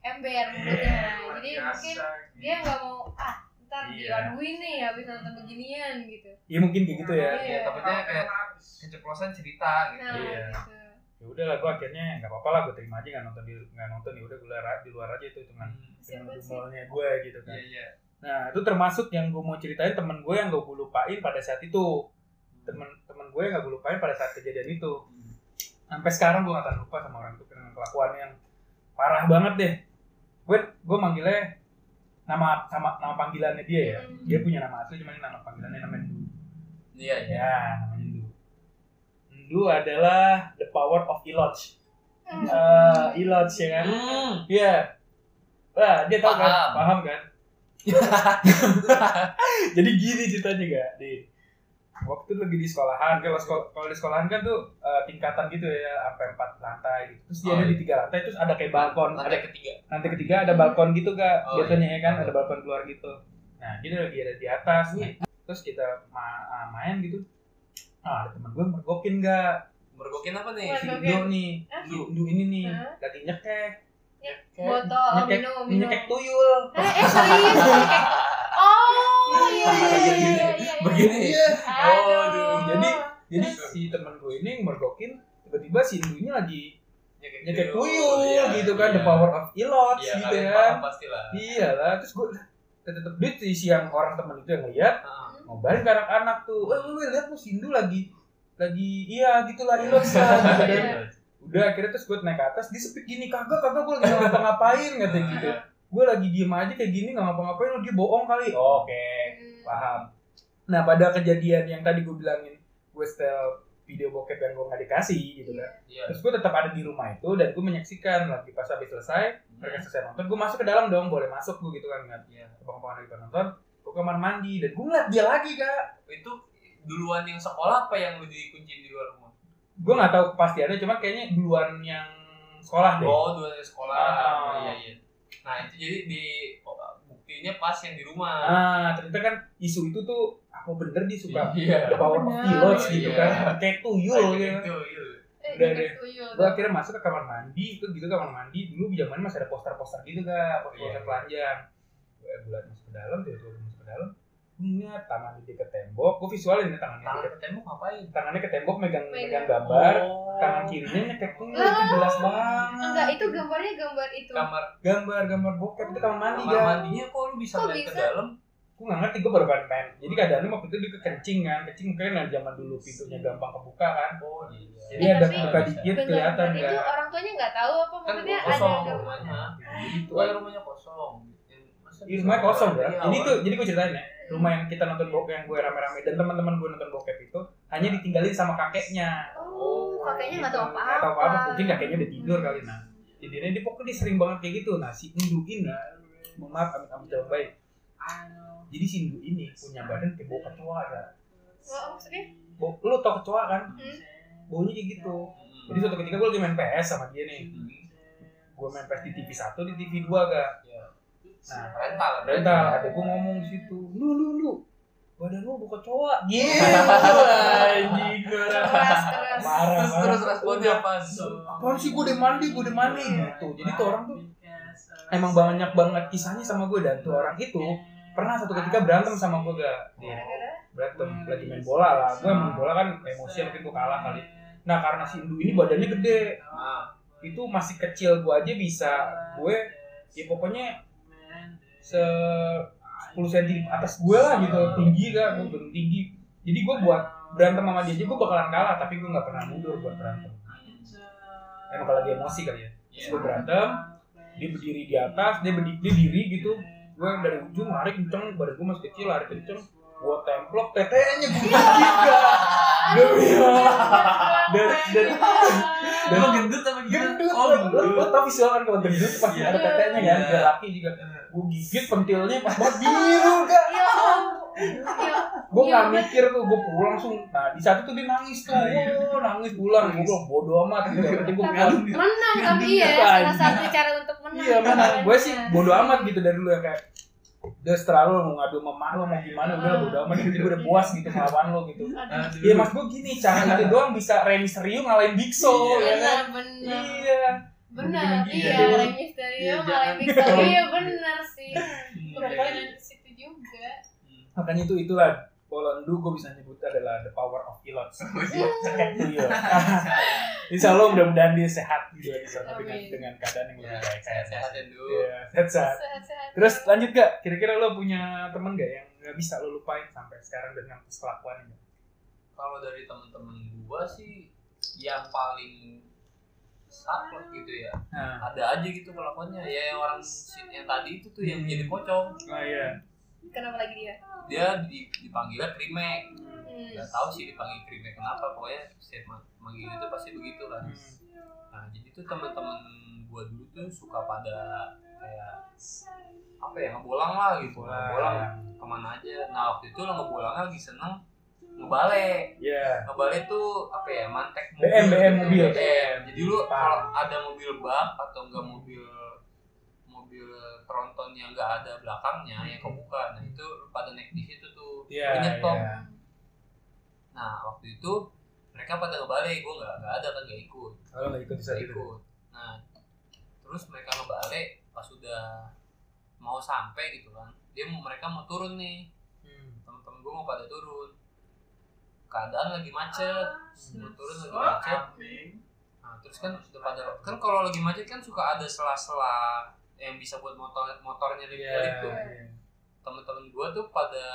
ember mulutnya. Jadi mungkin dia nggak mau ah ntar Iya. diaduin nih habis nonton beginian gitu. iya mungkin kayak gitu ya Iya. Iya, takutnya kayak keceplosan cerita gitu. Nah, Iya. gitu. ya udahlah gue akhirnya nggak apa-apa lah gue terima aja nggak nonton di nggak nonton ya udah gue di luar aja itu cuman Hmm. dengan rumornya gue gitu kan Iya, iya. nah itu termasuk yang gue mau ceritain temen gue yang gue lupain pada saat itu temen temen gue yang gak gue lupain pada saat kejadian itu sampai sekarang gue gak akan lupa sama orang itu dengan kelakuan yang parah banget deh gue gue manggilnya nama sama nama panggilannya dia ya Hmm. dia punya nama asli cuman ini nama panggilannya namanya Ndu Iya, iya. ya namanya Ndu Ndu adalah the power of Iloj Hmm. uh, Iloj ya kan Hmm. Iya. Wah, dia tahu kan? Paham. Paham kan? Jadi gini ceritanya gak, di waktu lagi di sekolahan, kalau sekolah, kalau di sekolahan kan tuh eh, tingkatan gitu ya, sampai empat lantai gitu. Terus dia Oh, ada iya. di tiga lantai, terus ada kayak balkon, ada Lantai ketiga. lantai ketiga ada balkon gitu gak? Oh, Biasanya iya. ya kan, ada balkon keluar gitu. Nah, dia lagi ada di atas, nih. terus kita ma- ah, main gitu. Ah, ada temen gue mergokin gak? Mergokin apa nih? Si? Indo nih, Hah? si Indo ini nih, Hah? lagi nyekek. Botol oh, nyekek, minum minum. nyekek tuyul. Eh, eh serius nyekek. Oh iya iya. Begini. Iya. Aduh. Aduh. Jadi- Jadi si teman gue ini mergokin tiba-tiba si Indunya lagi nyekek tuyul Iya, gitu kan iya. the power of Ilot Iya, gitu kan. paham pasti lah. Iya lah, terus gue tetep tuh si yang orang temen itu yang lihat Ah. ngobrolin ke anak-anak tuh, wah wah lihat tuh si Indu lagi lagi iya gitulah Ilot kan gitu kan. Udah akhirnya terus gue naik ke atas, dia sepik gini kagak kagak gue lagi nggak ngapa-ngapain katanya gitu. Gue lagi diem aja kayak gini nggak ngapa-ngapain, oh, dia bohong kali. Oke, Hmm. Paham. Nah pada kejadian yang tadi gue bilangin gue setel video bokep yang gue nggak dikasih gitu kan. Iya. Terus gue tetap ada di rumah itu dan gue menyaksikan lagi pas habis selesai mereka selesai nonton gue masuk ke dalam dong boleh masuk gue gitu kan ngeliat Iya. abang-abang lagi nonton gue kamar mandi dan gue ngeliat dia lagi kak Itu duluan yang sekolah apa yang lu dikunciin di luar rumah? gue nggak tahu kepastiannya cuma kayaknya duluan yang sekolah deh Oh, duluan dari sekolah. Ah. Iya, iya. Nah, itu jadi di oh, buktinya pas yang di rumah. ah ternyata kan isu itu tuh apa bener dia suka Iya. the power of. Illots gitu Iya. kan kayak tuyul gitu Itu, iya. Eh, Udah deh. tuyul. gue akhirnya masuk ke kamar mandi itu gitu kamar mandi dulu zamannya masih ada poster-poster gitu kak poster-poster Iya. telanjang gue bulat masuk ke dalam tiba-tiba masuk ke dalam gue ngeliat tangan di dekat tembok. Gue visualin ya tangannya. Tangan ke tembok ngapain? tangannya ke tembok megang Megang. megang gambar. Oh. tangan kirinya nyekek tuyul Lah, itu jelas Enggak, banget itu gambarnya gambar itu. kamar. Gambar gambar bokep itu kamar mandi kamar kan mandinya kok lu bisa lihat ke dalam? gue nggak ngerti gue baru pengen pengen jadi keadaannya waktu itu dia kekencing kan. Kencing mungkin kan zaman dulu pintunya gampang kebuka kan. Oh iya. Jadi Eh, ada tapi buka dikit kelihatan bentar. itu kan orang tuanya nggak tahu apa kan maksudnya ada kosong. ada rumahnya. Jadi itu. rumahnya kosong. Iya, rumahnya kosong kan Iya, jadi awal. tuh jadi gue ceritain ya rumah yang kita nonton bokep yang gue rame-rame. Dan teman-teman gue nonton bokep itu hanya ditinggalin sama kakeknya. Oh kakeknya nggak tahu apa nggak tahu apa mungkin kakeknya udah tidur kali nah. Jadi dia pokoknya dia sering banget kayak gitu. Nah si Indu ini mohon maaf amit baik. Jadi si Indu ini punya badan kayak bau kecoa ya Wah, maksudnya? Bau lu tau kecoa kan? Hmm. baunya kayak gitu. Hmm. jadi suatu ketika gue lagi main PS sama dia nih. Hmm. gue main PS di TV 1 di TV 2 gak Iya. Nah. rental rental. ada. Gue ngomong di situ lu lu lu badan lu bau kecoa gitu anjing keras keras marah terus terus responnya apa apaan sih gue udah mandi gue udah mandi. Gitu. Jadi tuh orang tuh emang banyak banget kisahnya sama gue dan tuh orang itu pernah satu ketika berantem sama gue gak gara-gara? Berantem lagi main bola lah. Gue main bola kan emosi mungkin gue kalah kali. Nah karena si Indu ini badannya gede. Nah itu masih kecil gue aja bisa. Gue ya pokoknya se 10 cm di atas gue lah gitu tinggi gak gue belum tinggi. Jadi gue buat berantem sama dia aja gue bakalan kalah tapi gue nggak pernah mundur buat berantem. Emang kalau lagi emosi kali ya terus gue berantem dia berdiri di atas dia berdiri dia diri gitu. Gue dari ujung lari kenceng badan gue masih kecil lari kenceng. Gue templok tetenya gue gak demi dan dan Emang gendut apa gimana? Lo lo tau visual kan kalau gendut pasti Iya. ada tetenya kan? Iya. ada laki juga gue gigit pentilnya pas banget biru gak ya ya gue Iya, nggak bener. mikir tuh gue pulang langsung. Nah di saat itu dia nangis tuh. Oh, nangis pulang gue bilang bodo amat. Gitu penting gue pulang menang tapi ya Iya, salah anjing. satu cara untuk menang. Iya mana gue sih bodo amat gitu dari dulu ya kayak udah setelah lo mau ngadu sama lo mau gimana? Udah bodo amat jadi gue udah puas gitu ngelawan lo gitu. Iya mas gue gini cara itu doang bisa Rey Mysterio ngalahin Big Show ya kan? iya benar Iya. iya Mysterio Iya, malah. Mysterio iya benar sih Iya. kepikiran di situ juga makanya itu itulah Polandu gue bisa nyebut adalah the power of Elon iya Insya Allah mudah-mudahan dia sehat gitu di sana dengan dengan keadaan yang ya lebih baik sehat-sehat ya dulu Iya, sehat-sehat. sehat-sehat Terus lanjut gak? Kira-kira lo punya temen gak yang gak bisa lo lupain sampai sekarang dengan kelakuan ini? kalau dari temen-temen gua sih yang paling saklek gitu ya. Nah, ada aja gitu kelakuannya ya yang orang yang tadi itu tuh yang jadi pocong. Oh iya. kenapa lagi dia? Dia di, dipanggilnya krimek hmm. nggak tahu sih dipanggil krimek kenapa pokoknya setiap ma- manggil itu pasti begitu kan. Nah jadi tuh teman-teman gua dulu tuh suka pada kayak apa ya ngebolang lah gitu. Bolang. ngebolang ke mana aja. Nah waktu itu lo ngebolang lagi seneng ngebale Iya. ngebale tuh apa ya mantek BM, BM mobil. BM. jadi lu kalau ada mobil bak atau enggak mobil mobil tronton yang enggak ada belakangnya yang kebuka nah itu pada naik di situ tuh Lu nyetop iya. nah waktu itu mereka pada ngebale gue nggak nggak ada kan nggak ikut Kalau gak ikut di saat nggak itu. ikut nah terus mereka ngebale pas sudah mau sampai gitu kan dia mau mereka mau turun nih Hmm. temen-temen gue mau pada turun keadaan lagi macet mau turun lagi Oh, macet nah terus kan udah pada kan kalau lagi macet kan suka ada sela-sela yang bisa buat motor motornya Iya. lihat tuh. iya. temen-temen gue tuh pada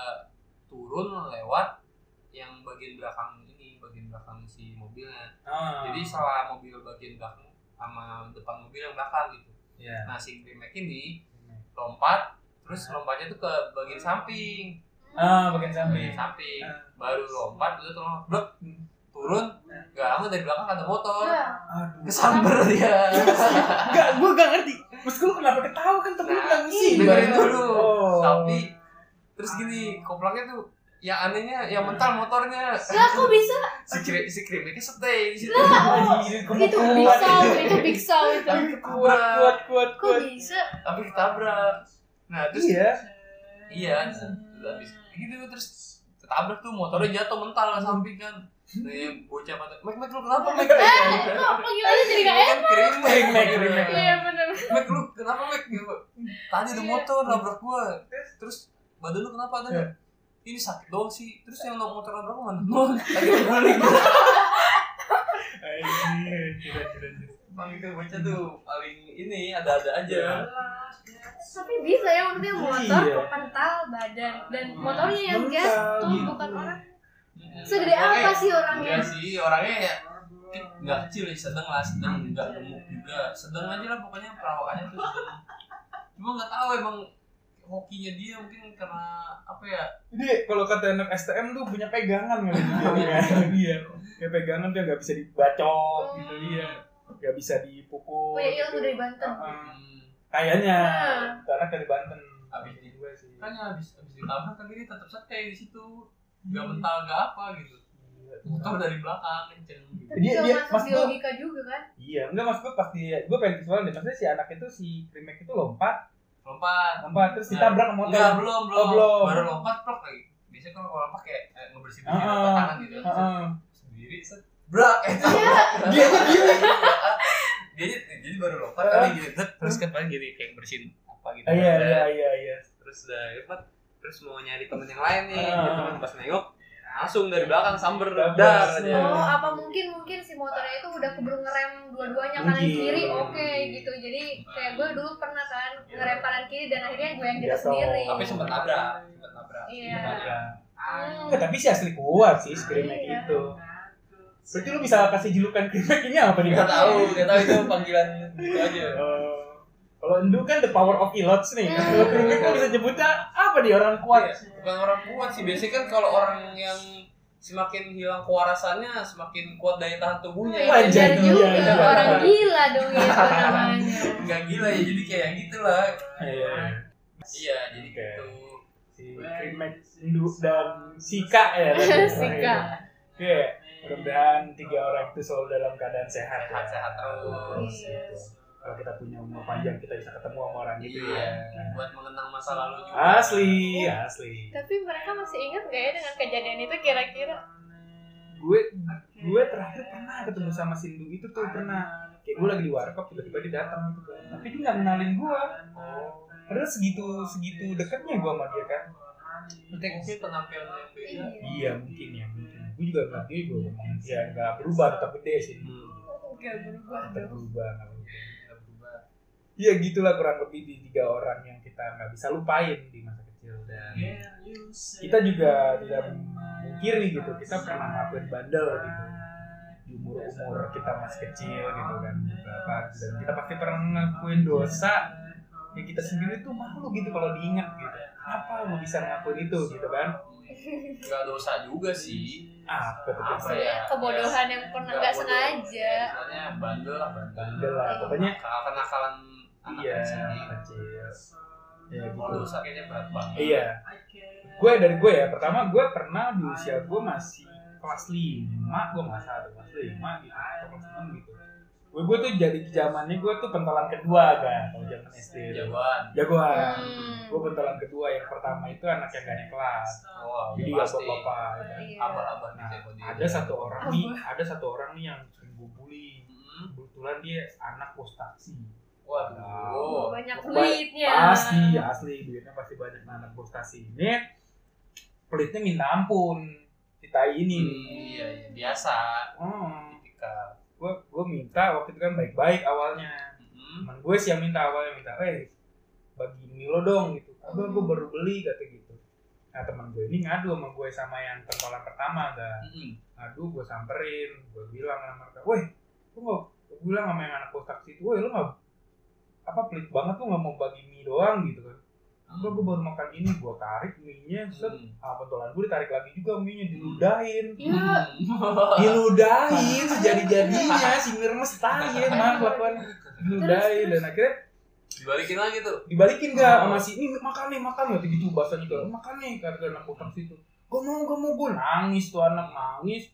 turun lewat yang bagian belakang ini bagian belakang si mobilnya. Ah. jadi salah mobil bagian belakang sama depan mobil yang belakang gitu. Iya. nah si Grimek ini lompat terus lompatnya tuh ke bagian samping Ah, bagian samping. bagian samping Ah. baru lompat udah tuh Hmm. turun gak lama dari belakang ada motor Nah, Aduh. kesamber dia Enggak, gue gak ngerti. Terus lu kenapa ketawa kan temen Nah, bilang sih. dengerin dulu Oh. tapi terus gini koplaknya tuh yang anehnya yang mental motornya lah kok bisa si krim si krimnya stay di situ Anjir, itu big sow itu big sow itu tapi kuat kuat kuat kok kuat. bisa tapi ketabrak nah terus Iya. iya habis gitu terus ketabrak tuh motornya jatuh mental ke samping kan. Yang bocah pada Mek Mek lu kenapa Mek? Eh kok gimana jadi gak kan kerimek Kerimek, kerimek. iya bener. Mek lu kenapa Mek? Gitu. tadi ada motor nabrak gua. Terus? Badan lu kenapa ada Iya. ini sakit doang sih. Terus yang motor nabrak gua mana? Doang lagi guling Anjir, kira kira. Bang itu bocah tuh paling ini ada-ada aja tapi bisa ya maksudnya motor Iya. kepental badan dan motornya yang gas tuh gitu. bukan orang segede apa sih orangnya Iya sih, orangnya ya nggak kecil ya, sedang lah, sedang nggak gemuk juga, sedang aja lah pokoknya perawakannya tuh sedang. Cuma nggak tahu emang hokinya dia mungkin karena apa ya? Jadi kalau kata anak STM tuh punya pegangan kali dia. Iya. Kayak pegangan dia nggak bisa dibacok gitu dia. Nggak bisa dipukul. punya ilmu gitu. dari Banten Heeh. Hmm, Kayaknya. Nah. Itu anak dari Banten. Habis Ini gue sih. kan habis habis ditabrak kan dia tetap stay di situ, nggak mental nggak apa gitu. Iya. Motor dari belakang kenceng gitu. tapi Dia- gak dia- masuk mas di gua- logika juga kan Iya, enggak mas gue pasti gue pengen visual deh. Maksudnya si anak itu si Krimek itu lompat, Lompat. lompat terus ditabrak sama motor. Enggak, belum, belum. Oh, belum. Baru lompat plok lagi. Biasanya kalau lompat kayak eh, ngebersih-bersih Heeh. lompat tangan gitu. Heeh. Sendiri set. Brak itu. Dia aja gila. Dia aja- jadi baru lompat kali gitu. Set, Terus kan paling jadi kayak bersihin apa gitu. Iya iya iya iya. Terus udah lompat terus mau nyari temen yang lain nih. Ah. Dia temen pas nengok langsung dari belakang samber dar aja. Iya. Oh, apa mungkin mungkin si motornya itu udah keburu ngerem dua-duanya kanan kiri, oke gitu. Jadi kayak gue dulu pernah kan ngerem kanan kiri dan akhirnya gue yang jatuh Jatuh. sendiri. Tapi sempat nabrak, sempat nabrak. Iya. Hmm. Enggak, tapi si asli kuat sih si Krimek Iya. Berarti lu bisa kasih julukan Krimek ini apa nih? Gak tahu, gak tahu itu panggilan gitu aja. Eh, kalau Endu kan the power of ilots nih. Hmm. Kalau Krimek kan bisa nyebutnya apa nih orang kuat? Bukan orang kuat sih, biasanya kan kalau orang yang semakin hilang kewarasannya, semakin kuat daya tahan tubuhnya. Wajar Wajar iya, juga, iya. orang gila dong itu namanya. Enggak gila ya, jadi kayak gitu lah. Iya. Iya, jadi Oke. gitu. Si Krimek, Endu dan Sika ya. Sika. Oke, mudah-mudahan tiga orang itu selalu dalam keadaan sehat. ya. Sehat-sehat terus. Gitu. Kalau kita punya umur panjang kita bisa ketemu sama orang gitu Iya, ya. buat mengenang masa lalu juga. Asli, asli. Tapi mereka masih ingat gak ya dengan kejadian itu kira-kira? Gue gue terakhir pernah ketemu sama Sindu itu tuh pernah. Kayak gue lagi di warkop tiba-tiba dia datang gitu kan. Tapi dia nggak kenalin gue. Padahal segitu segitu dekatnya gue sama dia kan. Mungkin mungkin penampilan yang beda. Iya. Iya mungkin ya mungkin. Gue juga dia gue ngomong ya nggak berubah tetap gede sih. Berubah nggak berubah. Nggak berubah. Iya gitulah kurang lebih di tiga orang yang kita nggak bisa lupain di masa kecil. Dan kita juga tidak mungkiri gitu kita pernah ngelakuin bandel gitu. di umur umur kita masih kecil gitu kan berapa dan kita pasti pernah ngelakuin dosa. Yang kita sendiri tuh malu gitu kalau diingat gitu. Apa lu bisa ngelakuin itu gitu kan? Nggak dosa juga sih. Apa tuh Apa ya? Kebodohan yang pernah nggak sengaja. Ya, Misalnya bandel lah, bandel. lah pokoknya Kenakalan anak iya kecil. ya gitu dosa kayaknya berat banget. iya gue dari gue ya pertama gue pernah di usia gue masih kelas 5 gue nggak salah tuh, kelas 5 gitu kelas 6 gitu gue gue tuh jadi zamannya gue tuh pentolan kedua kan kalau zaman SD. Jagoan. jagoan Hmm. gue pentolan kedua yang pertama itu anak yang gak naik kelas Wow, jadi ya pasti. bapak ya. Abah-abah nah dia. ada satu orang nih ada satu orang nih yang sering gue bully Hmm. kebetulan dia anak taksi Waduh. Banyak Ba- duitnya. pasti asli duitnya pasti banyak nah, anak bos taksi ini pelitnya minta ampun si tai ini nih Iya, iya, biasa. Hmm, Tipikal. Gue gue minta waktu itu kan baik-baik awalnya. Hmm. teman gue sih yang minta awalnya minta eh bagi Milo dong gitu. Abah gue baru beli? kata gitu. Nah teman gue ini ngadu sama gue sama yang pentolan pertama kan Hmm. ngadu gue samperin gue bilang sama mereka weh lu nggak gue bilang sama yang anak pos taksi itu weh lu nggak apa pelit banget lu nggak mau bagi mie doang gitu kan gue gue baru makan ini gue tarik mie nya set. Hmm. ah pentolan gue ditarik lagi juga mie nya diludahin. Ya, diludahin sejadi-jadinya si Mirmes tai emang kelakuan. Diludahin dan akhirnya Dibalikin lagi tuh. dibalikin gak sama si ini makan nih makan nih gitu bahasanya kan makan nih kata anak utang situ. Gak mau gak mau gue nangis tuh anak nangis.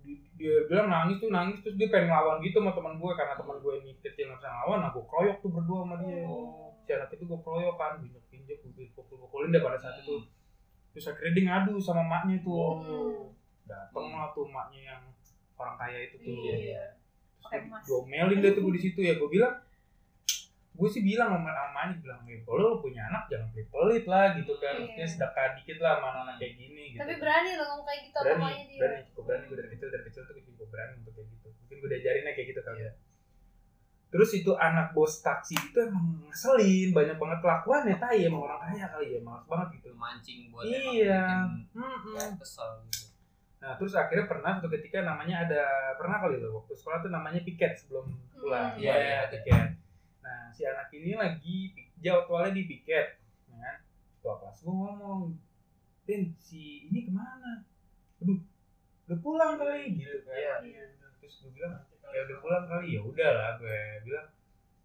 Di- dia bilang nangis tuh nangis terus dia pengen ngelawan gitu sama teman gue karena teman gue ini kecil nggak bisa ngelawan nah gue kroyok tuh berdua sama dia. Si anak itu gue kroyok kan binjek binjek gue pukul pukulin deh pada saat itu. Terus akhirnya dia ngadu sama maknya tuh. Hmm. dateng lah tuh maknya yang orang kaya itu tuh. Iya. Pakai emas. domelin deh tuh gue di situ ya. Gue bilang gue sih bilang sama mamanya bilang ya kalau lo punya anak jangan pelit pelit lah gitu kan. Iya. maksudnya sedekah dikit lah sama anak kayak gini gitu Tapi berani lo ngomong kayak gitu sama berani mamanya dia. berani cukup berani. Gue dari kecil dari kecil tuh gue berani untuk kayak gitu. Mungkin gue diajarinnya kayak gitu kali ya terus itu anak bos taksi itu emang ngeselin banyak banget kelakuannya tai emang orang kaya kali ya malas banget gitu mancing buat Iya. emang bikin Mm-mm. ya, kesel gitu Nah terus akhirnya pernah suatu ketika namanya ada pernah kali lo waktu sekolah tuh namanya piket sebelum pulang. Hmm. Iya, iya. piket. Nah si anak ini lagi jadwalnya di piket, ya kan? Kelas gue ngomong, Den si ini ke mana? Aduh, udah pulang kali gitu kan. Iya. Terus gue bilang, ya udah pulang kali ya udah lah gue bilang,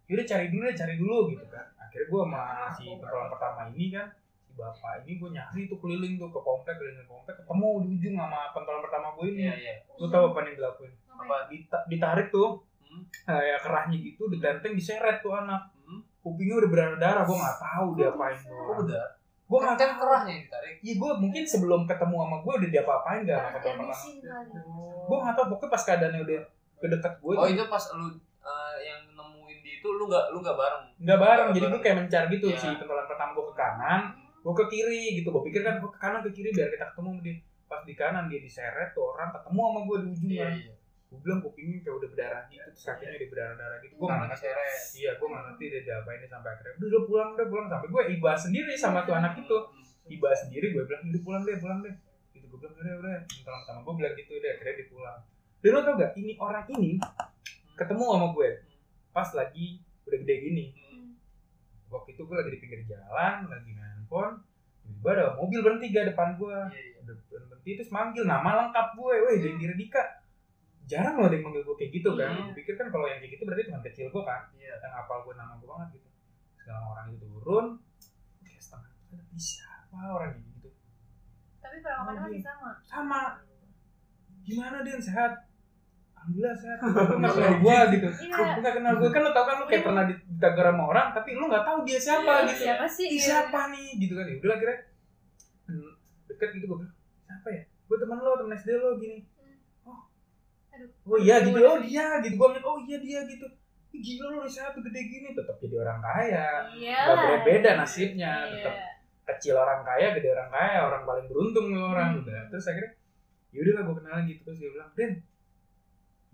yaudah cari dulu deh cari dulu gitu kan. Akhirnya gue sama si pentolan pertama ini kan si bapak ini gue nyari tuh keliling tuh ke komplek keliling komplek ketemu di ujung sama pentolan pertama gue ini. Iya iya. Lu tahu apa yang dilakuin? Apa? Dita- ditarik tuh. Hmm? kayak kerahnya gitu ditenteng diseret tuh anak. Hmm? kupingnya udah berdarah darah gue nggak tahu dia apain. tuh kok udah gue nggak kan tahu. kerahnya yang ditarik? Iya gue mungkin sebelum ketemu sama gue udah diapa-apain gak sama Kayak pentolan pertama. Gue nggak tahu pokoknya pas keadaannya udah kedekat gue oh itu pas lu eh, yang nemuin di itu lu nggak lu nggak bareng? Nggak bareng jadi gue kayak mencar gitu Iya. si pentolan pertama gue ke kanan gue ke kiri gitu. Gue pikir kan gue ke kanan ke kiri biar kita ketemu sama dia. Pas di kanan dia diseret tuh orang ketemu sama gue di ujung kan. iya. Gue bilang kupingnya kayak udah berdarah gitu terus kakinya udah berdarah darah gitu gue nggak ngerti. iya gue nggak ngerti dia diapain dia sampai akhirnya udah, udah pulang udah pulang. Sampai gue iba sendiri sama tuh anak itu. Iba sendiri gue bilang udah pulang deh pulang deh. Gitu gue bilang udah udah. Pertama gue bilang gitu udah akhirnya dia pulang dan lo tau gak ini orang ini ketemu sama gue pas lagi udah gede gini. Hmm. waktu itu gue lagi di pinggir jalan lagi main handphone tiba-tiba ada mobil berhenti gak depan gue. Iya iya. Udah berhenti terus manggil nama lengkap gue. Weh Dendi Redika jarang loh ada yang manggil gue kayak gitu kan. Iya. gue pikir kan kalau yang kayak gitu berarti teman kecil gue kan. Iya. Yang apal gue nama gue banget gitu. Sekarang orang itu turun. Kayak setengah ada siapa orang kayak gitu? Tapi perawakannya masih sama. sama? Gimana dia sehat alhamdulillah sehat. Nggak kenal gue gitu. Iya. nggak kenal gue kan lu tau kan lu kayak pernah ditegur sama orang tapi lu nggak tahu dia siapa Iya, gitu. Siapa sih? Ih, siapa nih? Gitu kan. Ya udah akhirnya hmm, deket gitu gue bilang siapa ya? Gue teman lo temen SD lo gini. Oh. Aduh. oh iya gitu. Oh dia gitu. Gue ngeliat oh iya dia gitu. Gila lo udah sehat gede gini. Tetap jadi orang kaya. Iya. Gak beda-beda nasibnya. Iya. tetap kecil orang kaya gede orang kaya orang paling beruntung lo orang. Hmm. udah. Terus akhirnya yaudah lah gue kenalan gitu. Terus dia bilang Den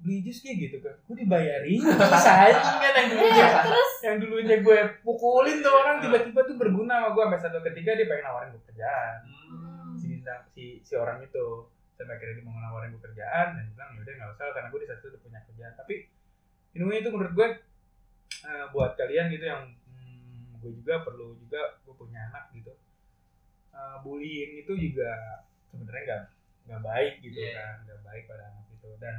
beli jus kayak gitu kan gue dibayarin kan yang dulunya terus? Yang dulunya gue pukulin tuh orang tiba-tiba tuh berguna sama gue sampai satu ketika dia pengen nawarin gue kerjaan. Hmm. si bintang si si orang itu. Sampai akhirnya dia mau nawarin gue kerjaan dan bilang yaudah nggak usah karena gue di satu udah punya kerjaan. Tapi anyway itu menurut gue eh, buat kalian gitu yang hmm, gue juga perlu juga gue punya anak gitu Eh, bullying itu juga sebenarnya nggak nggak baik gitu Iya. kan nggak baik pada anak itu. Dan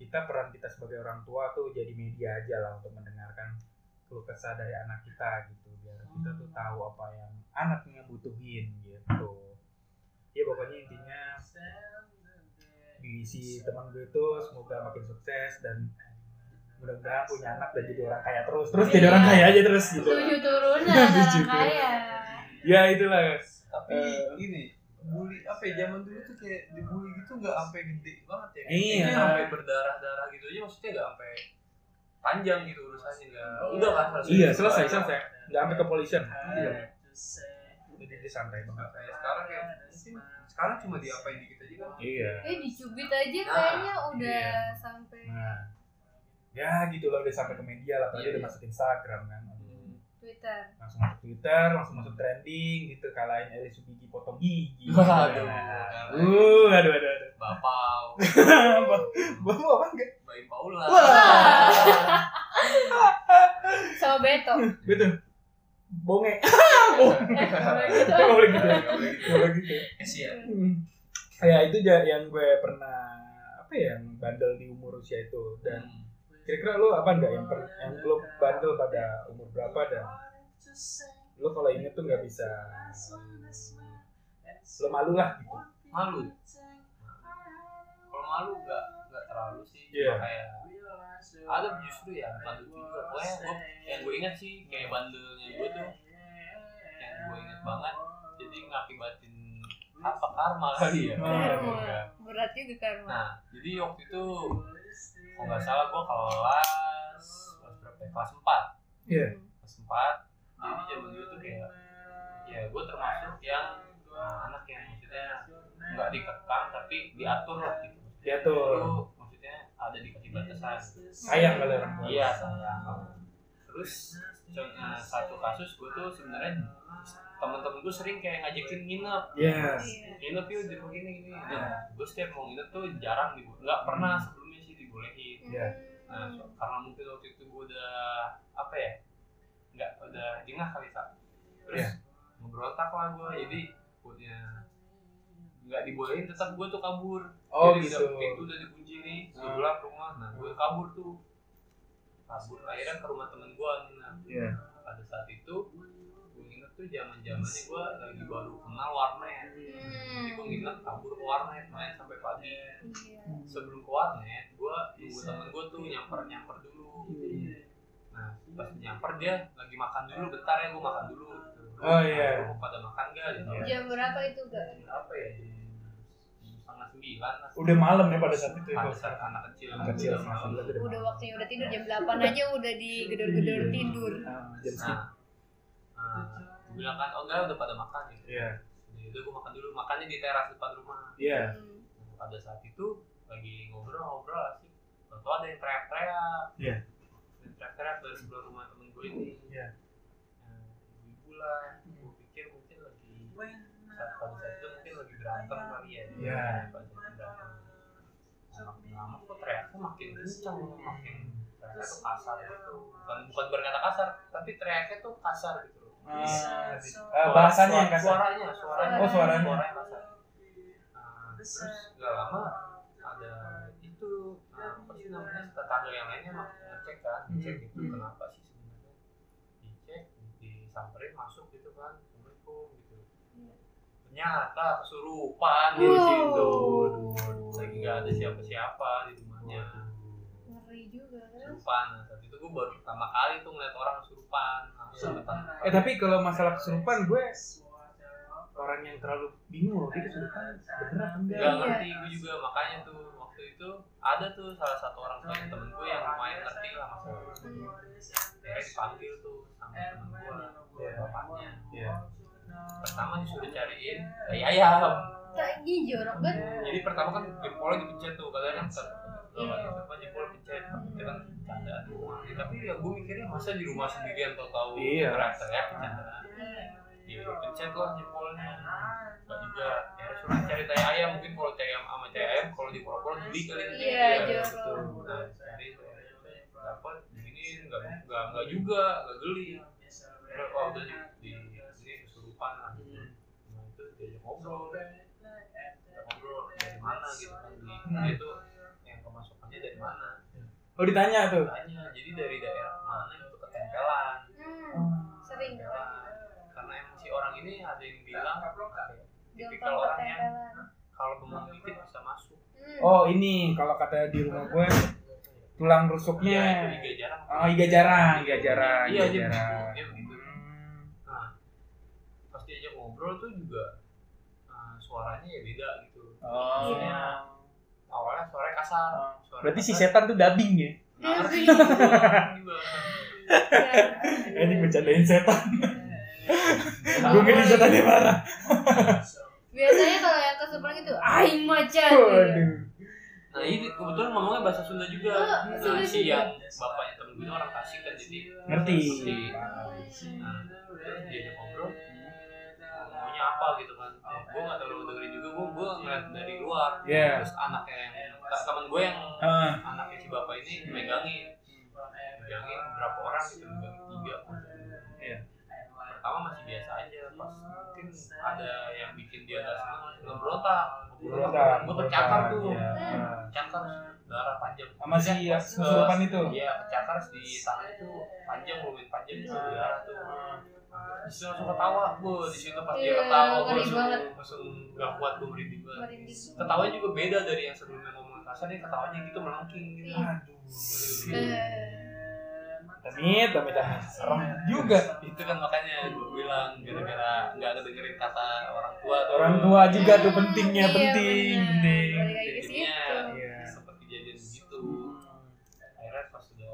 kita peran kita sebagai orang tua tuh jadi media aja lah untuk mendengarkan keluh kesah dari anak kita gitu. Biar kita tuh tahu apa yang anaknya butuhin gitu. Ya pokoknya intinya di si teman gue itu semoga makin sukses dan mudah-mudahan punya anak dan jadi orang kaya terus. Terus jadi orang kaya aja terus gitu. Tujuh turunan orang kaya. ya itulah. Tapi Eh. ini bully apa ya zaman dulu tuh kayak dibully gitu nggak sampai gede banget ya. Iya. sampai berdarah darah gitu aja maksudnya nggak sampai panjang gitu urusannya nggak udah kan selesai. Iya selesai selesai. Nggak sampai ke polisian. Iya. Jadi dia santai banget. Kayak sekarang kayak mungkin sekarang cuma diapain dikit aja kan. Iya. Eh dicubit aja Nah, kayaknya udah iya. sampai nah. Ya gitu lah udah sampai ke media lah Iya, udah iya. masuk Instagram kan. Twitter. langsung masuk Twitter langsung masuk trending gitu kalahin Eli Subigi potong gigi. Waduh, Nah, uh aduh aduh aduh bapau. Bapak apa enggak? Bayi Paula. Sama Beto. betul. Bonge. Eh, gitu. nggak boleh gitu ya? Boleh gitu. boleh gitu ya? Hmm. itu aja yang gue pernah apa ya yang bandel di umur usia itu. Dan kira-kira lo apa enggak yang per, yang lo bandel pada umur berapa dan lo kalau inget tuh nggak bisa lo malu lah gitu malu kalau malu nggak nggak terlalu sih Iya. Cuma kayak ada justru ya bukan lucu juga pokoknya gue yang gue ingat sih kayak bandelnya gue tuh yang gue ingat banget jadi ngakibatin apa karma kali ya Karma. Karma. Berat juga karma. nah jadi waktu itu kalau nggak salah gue kelas kelas berapa ya? kelas 4 Iya. kelas 4 jadi zaman dulu tuh kayak ya gue termasuk yang uh, anak yang maksudnya nggak dikekang tapi diatur lah gitu. Lu maksudnya ada dikasih batas batasan. Sayang kali orang tua. Iya sayang. Terus co- eh, satu kasus gue tuh sebenarnya temen-temen gue sering kayak ngajakin nginep. Iya. nginep yuk di rumah gini gini. Nah gue setiap mau nginep tuh jarang dibo nggak pernah sih dibolehin Iya. nah so- karena mungkin waktu itu gue udah apa ya nggak udah jengah kali tak terus Iya. ngeberontak lah gue jadi punya nggak dibolehin tetap gue tuh kabur Oh jadi gitu. udah pintu udah dikunci nih Hmm. gelap rumah nah gue kabur tuh kabur akhirnya ke rumah temen gue nginep Iya. pada saat itu tuh zaman zamannya gue lagi baru kenal warnet jadi gue nginep kabur ke warnet main sampai pagi Iya. sebelum ke warnet gue nunggu temen gue tuh nyamper nyamper dulu nah pas nyamper dia lagi makan dulu bentar ya gue makan dulu. Oh, iya. Lu mau pada makan gak gitu Jam berapa itu gak? apa ya jam setengah sembilan lah Udah malam ya pada saat itu ya. pada saat anak kecil Anak kecil, Udah setengah malam. sembilan udah Udah waktunya udah tidur jam 8 aja udah digedor-gedor tidur. Ah, jam skip. nah, nah bilang kan oh enggak udah pada makan gitu Iya. jadi udah gue makan dulu makannya di teras depan rumah Iya. Hmm. Nah, pada saat itu lagi ngobrol-ngobrol asik Tentu ada yang teriak-teriak Iya. Ada yang teriak-teriak dari sebelah rumah temen gue ini Iya. Nah, ibu lah gue pikir mungkin lagi saat pada saat itu mungkin lagi berantem kali ya Iya. pada saat berantem Nah, makin lama kok teriaknya makin kencang makin teriaknya tuh kasar gitu bukan bukan berkata kasar tapi teriaknya tuh kasar gitu loh Ah, Suara- ah, bahasanya yang kasar. suaranya suaranya. Oh, suaranya. suaranya kasar. Nah, terus gak lama ada itu nah, apa sih namanya tetangga yang lainnya mah ngecek kan ngecek Hmm. gitu kenapa sih sebenarnya? Dicek disamperin masuk gitu kan assalamualaikum gitu. Ternyata kesurupan di situ. Lagi nggak ada siapa-siapa di rumahnya. Kesurupan nah, saat itu gue baru pertama kali tuh ngeliat orang kesurupan langsung depan Eh tapi kalau masalah kesurupan gue orang yang terlalu bingung loh dia kesurupan bener apa enggak? Gak Iya. ngerti gue juga makanya tuh waktu itu ada tuh salah satu orang tua temen gue yang lumayan ngerti lah masalah itu. Hmm. Akhirnya dipanggil tuh sama temen gue, Iya. bapaknya. Iya. Pertama disuruh cariin tai ayam. Tak ih jorok banget. Jadi pertama kan jempolnya dipencet tuh, katanya kan apa jempol pencet, itu rumah. Ya, tapi ya gue mikirnya masa di rumah sendirian tau tahu Iya. teriak-teriak. Ya pencet lah jempolnya. Gak juga. Ya suruh cari tai ayam mungkin kalau tai ayam sama tai ayam kalau di pulau beli kali nanti. Iya, Ya, jorok. betul. Nah, cari dapat begini nggak nggak nggak juga nggak geli. Udah, Oh udah di di ini kesurupan lah. Nah itu diajak ngobrol. Ngobrol dari mana gitu kan. Di, dia tuh yang kemasukannya dari mana. Oh ditanya tuh. Tanya, jadi dari daerah mana itu ketempelan. Hmm. Sering. Ketempelan. Karena emang si orang ini ada yang bilang tipikal Gampang orang yang ketempelan. kalau bengong dikit bisa masuk. Hmm. Oh ini kalau kata di rumah gue tulang Iya, itu rusuknya. iga jarang. Oh iga jarang, iga jarang, Iya, iga jarang. dia begitu. Hmm. Nah, pas diajak ngobrol tuh juga uh, suaranya ya beda gitu. Oh. Maksudnya awalnya suaranya kasar. Suara Berarti si setan tuh dubbing ya? Ngerti Dubbing. juga, juga. Ya. Ini bercandain setan. Nah, Gue ngeri setannya marah. Biasanya kalau yang kesurupan gitu, aing macan. Waduh. Nah ini kebetulan ngomongnya bahasa Sunda juga. Oh, Nah si yang bapaknya temen gue orang Tasik kan jadi Ngerti. Nah terus diajak ngobrol maunya apa gitu kan gue gak terlalu dengerin juga gue gue ngeliat dari luar Iya. terus anaknya yang temen gue yang Ah. anaknya si bapak ini megangin megangin berapa orang gitu megangin tiga Iya. pertama masih biasa aja pas mungkin ada yang bikin dia gak senang Berontak. gue kecakar tuh Iya. kecakar darah panjang Sama si Eh, kesurupan itu. iya kecakar di tangan itu panjang lumayan panjang itu darah tuh di situ langsung ketawa bu di situ pas dia Iya, ketawa gue langsung banget. langsung gak kuat gue merinding banget ketawanya juga beda dari yang sebelumnya ngomong kasar nih ketawanya gitu melengking gitu Iya. Aduh. Eh, Damit, damit, amit. Serem juga. itu kan makanya gue bilang gara-gara nggak ada dengerin kata orang tua tuh Orang tua juga tuh pentingnya, Iya, penting, benar. penting. Jadinya. Iya. seperti kejadian begitu akhirnya pas sudah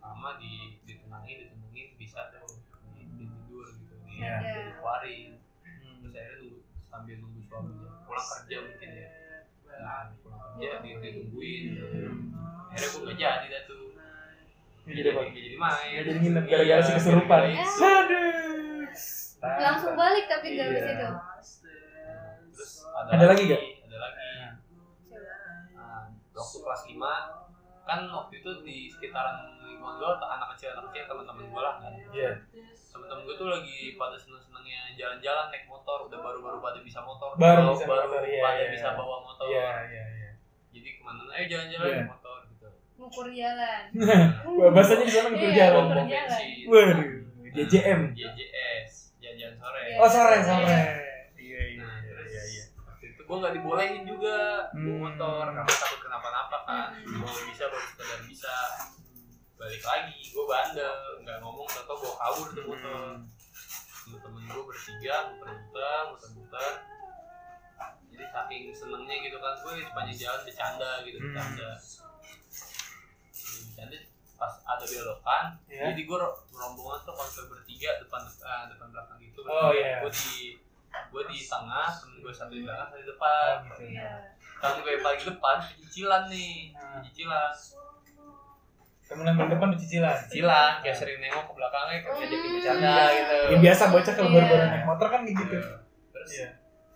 lama di ditenangin ditenangin bisa tuh di, di tidur gitu di Iya. dikeluarin Hmm. terus akhirnya nunggu sambil nunggu suaminya pulang kerja mungkin ya nah di ditungguin akhirnya gue nggak jadi dah tuh jadi jadi main jadi nginep gara-gara si Iya, kesurupan. gara-gara Aduh. langsung balik tapi gak Iya. itu terus ada, Ada lagi nggak? ada lagi Nah. nah, waktu kelas 5 kan waktu itu di sekitaran lingkungan gue anak kecil anak kecil teman-teman gue lah kan Iya. teman-teman gue tuh lagi pada seneng-senengnya jalan-jalan naik motor udah baru-baru pada bisa motor Baru Baru- bisa baru motor, pada iya, bisa iya. bawa motor Iya, iya, ke mana ayo jalan-jalan Iya. naik motor gitu ngukur jalan Wah, bahasanya di sana ngukur Iya, jalan. ngukur jalan. bensin. Waduh, JJM. JJS jajan sore Iya. Oh, sore, sore. Iya, iya, Nah, iya, terus iya, iya. waktu itu gue nggak dibolehin juga Hmm. motor karena takut kenapa-napa kan Hmm. bawa bisa bawa sekedar bisa balik lagi gue bandel nggak ngomong atau gue kabur tuh motor Hmm. temen-temen gue bertiga muter-muter muter-muter jadi saking senengnya gitu kan gue sepanjang jalan bercanda gitu Hmm. bercanda Hmm, bercanda pas ada belokan Iya. jadi gue ro- rombongan tuh konvoy bertiga depan eh, depan belakang gitu Oh, iya. gue di gue di tengah temen gue satu di belakang satu di depan Oh, gitu. Iya. temen gue paling depan cicilan nih Nah. cicilan Temen yang depan cicilan. cicilan kayak sering nengok ke belakangnya kayak diajakin Hmm. bercanda gitu Ya biasa bocah kalau Iya. baru-baru naik motor kan gitu. terus Iya.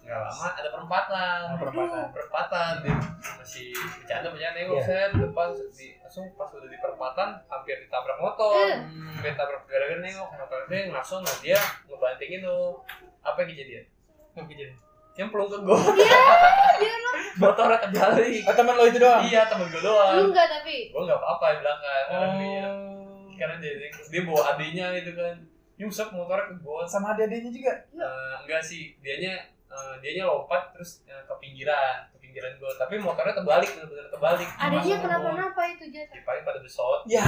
Nggak lama. Ada perempatan. Oh, perempatan. perempatan. Dia masih bercanda bercanda Iya. set depan di langsung pas udah di perempatan hampir ditabrak motor. Eh. hampir tabrak gara-gara nengok motor dia langsung nah dia ngebantingin tuh apa yang kejadian? Apa kejadian? nyemplung ke gue Iya, motornya kebalik Oh, temen lo itu doang? iya temen gue lu doang. Enggak tapi. Gue nggak apa-apa di belakang karena dia. Oh. karena dia dia bawa adiknya itu kan. Nyusap motornya ke gue Sama adik-adiknya juga? Eh, enggak sih. Dianya eh, dianya lompat terus eh, ke pinggiran ke pinggiran gue tapi motornya terbalik benar-benar terbalik adanya Masuk ke kenapa-napa itu jatuh Ya, paling pada besot Ya,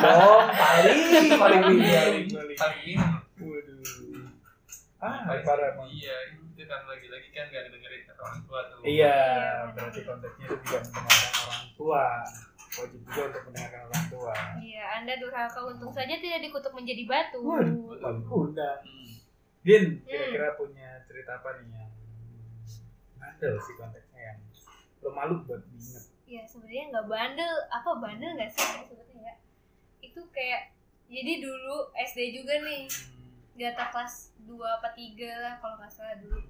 dong, paling, paling paling paling, paling. paling ini Waduh. Ah, Paling- parah emang. iya itu kan lagi-lagi kan nggak dengerin kata orang tua tuh Iya, Iya, berarti konteksnya itu juga mendengarkan orang tua. Wajib juga untuk mendengarkan orang tua. iya anda durhaka untung saja tidak dikutuk menjadi batu Waduh, udah. Hmm. Din, kira-kira punya cerita apa nih yang bandel sih konteksnya yang lo malu buat diinget? ya sebenarnya nggak bandel. Apa bandel nggak sih sebetulnya ya? Itu kayak jadi dulu SD juga nih. Nggak tahu kelas 2 apa 3 lah kalau nggak salah dulu.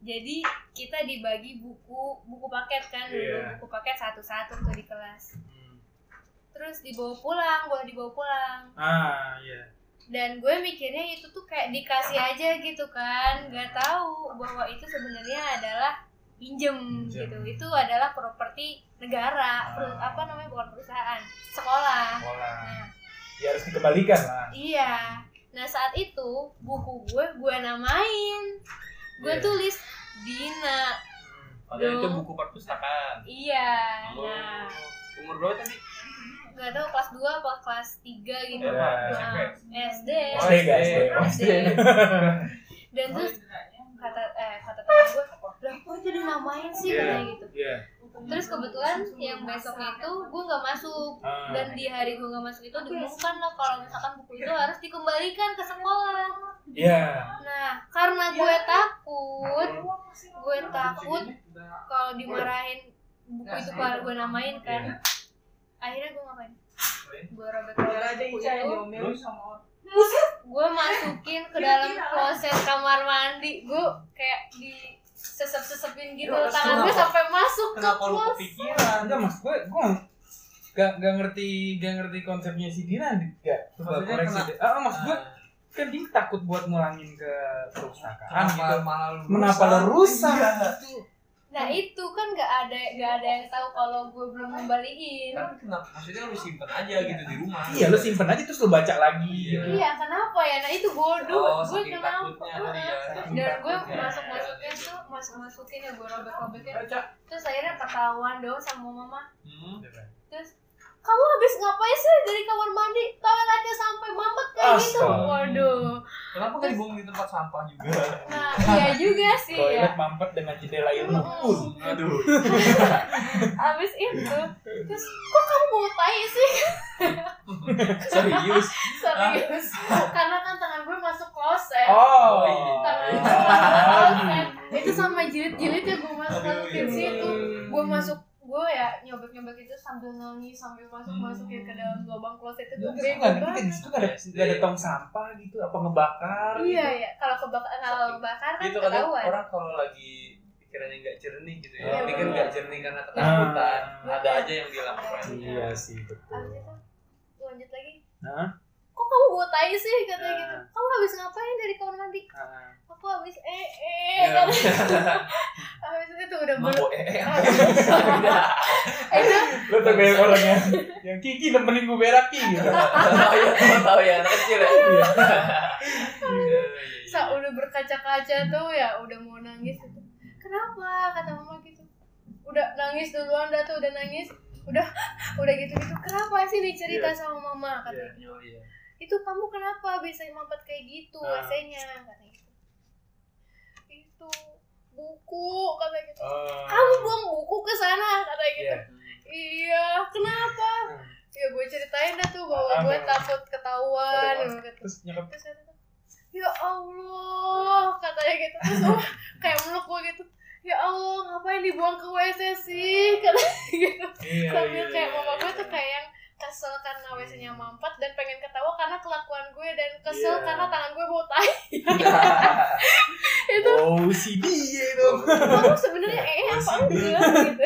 Jadi kita dibagi buku buku paket kan dulu Iya. buku paket satu-satu tuh di kelas. Terus dibawa pulang boleh dibawa pulang. Ah, iya. Dan gue mikirnya itu tuh kayak dikasih aja gitu kan. Nggak tahu bahwa itu sebenarnya adalah pinjem gitu. Itu adalah properti negara per- Ah. apa namanya bukan perusahaan sekolah. Sekolah. nah. Ya harus dikembalikan lah. iya. Nah saat itu buku gue gue namain. Gue Iya. tulis Dina. Padahal itu Dong. buku perpustakaan? Iya. Oh, nah. Umur berapa tadi 2 apa kelas 3 gitu Iya, Nah, SMP. SD Oh, SD guys, SD. SD. SD. dan terus kata eh kata teman gue lah kok itu dinamain sih Iya. katanya gitu Iya. terus kebetulan yang besoknya itu gue nggak masuk Ah. dan di hari gue nggak masuk itu diumumkan lah kalau misalkan buku itu harus dikembalikan ke sekolah Iya. nah karena gue takut gue takut kalau dimarahin buku itu kalau gue namain kan Iya. akhirnya gue ngapain gue itu gue masukin ke dalam kloset kamar mandi. Gue kayak di sesep sesepin gitu Ya, tangan gue sampai masuk ke kenapa lu kloset kepikiran? Enggak mas, gue gue gak, gak ngerti gak ngerti konsepnya si Dina gak coba Maksudnya koreksi kena- deh. Ah mas gue kan dia takut buat ngulangin ke perpustakaan kenapa gitu. malah lu Kenapa lo rusak? Iya. Nah itu kan nggak ada nggak ada yang tahu kalau gue belum ngembaliin tapi kenapa? Maksudnya lu simpen aja gitu di rumah. Iya lo simpen aja terus lo baca lagi. Iya. iya kenapa ya? Nah itu bodoh oh gue kenapa? takutnya ya. Dan gue masuk masukin tuh masuk masukin ya gue robek robekin terus akhirnya ketahuan dong sama mama. Hmm. terus kamu habis ngapain sih? Dari kamar mandi toiletnya sampai mampet kayak gitu. Astaga. waduh. Kenapa nggak dibuang di tempat sampah juga? Nah iya juga sih ya. Toilet mampet dengan jendela ilmu pun. aduh. Abis itu terus kok kamu mau tai sih? Serius? Serius. Karena kan tangan gue masuk kloset. Oh. tangan gue iya. masuk kloset. Itu sama jilid-jilidnya gue masuk masukin situ. Gue masuk gue ya nyobek nyobek itu sambil nangis sambil masuk masukin ke dalam lubang kloset itu Terus bego nggak- di banget. situ nggak ada nggak ada tong sampah gitu apa ngebakar iya gitu. ya kalau kebakar kalau kebakar kan itu ketahuan. orang kalau lagi pikirannya nggak jernih gitu ya Iya, pikir nggak jernih karena ketakutan Ah. ada aja yang dilakukan. Iya sih betul. Lanjut lagi? Kok kamu tai sih? Katanya Nah. gitu. Kamu habis ngapain dari kamar mandi? Ah. aku habis eh eh katanya. Habis itu udah belum bawa ee itu lo kayak orang yang yang Kiki nemenin gue berak Ki gitu tahu ya tahu tahu ya. Anak kecil ya Iya. sa udah berkaca-kaca tuh ya udah mau nangis gitu kenapa? Kata mama gitu. Udah nangis duluan dah tuh udah nangis. Udah udah gitu gitu kenapa sih nih cerita Iya. sama mama? Katanya. Iya, iya. Itu kamu kenapa bisa mampet kayak gitu Ah. WC-nya katanya gitu itu buku katanya gitu Oh. kamu buang buku ke sana katanya gitu Iya. iya kenapa Hmm. ya gue ceritain dah tuh bahwa Ah, gue takut ketahuan gitu. terus nyokap terus kata ya Allah katanya gitu terus oh, kayak meluk gue gitu ya Allah ngapain dibuang ke WC sih katanya gitu iya, sambil iya, kayak iya, mama gue iya. tuh kayak yang kesel karena WC-nya mampet dan pengen ketawa karena kelakuan gue dan kesel Iya. karena tangan gue bau tai. Itu oh si dia itu. Kamu sebenarnya ee Oh, apa enggak gitu.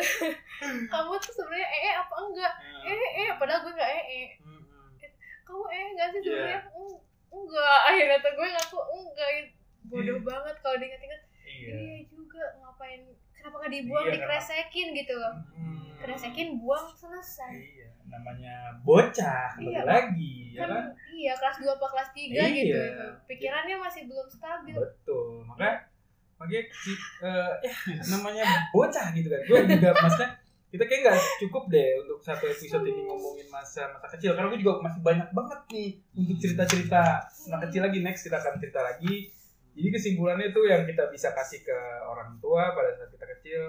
Kamu tuh sebenarnya ee apa enggak? Ee ee padahal gue nggak ee Hmm, hmm. kamu ee enggak sih Iya. sebenarnya? "Eng- enggak. Akhirnya tuh gue ngaku enggak. Bodoh Iya. banget kalau diingat-ingat. Iya. Iya juga ngapain? Kenapa nggak dibuang Iya, dikresekin gitu loh. Hmm. kresekin buang selesai. Iya namanya bocah Iya. lagi ya kan kan? iya kelas 2 apa kelas 3 Iya. gitu itu. pikirannya masih belum stabil. Betul makanya makanya si- eh, ya namanya bocah gitu kan. Gue juga maksudnya kita kayak nggak cukup deh untuk satu episode ini ngomongin masa masa kecil. Karena gue juga masih banyak banget nih untuk cerita cerita anak kecil lagi. Next kita akan cerita lagi. Jadi kesimpulannya itu yang kita bisa kasih ke orang tua pada saat kita kecil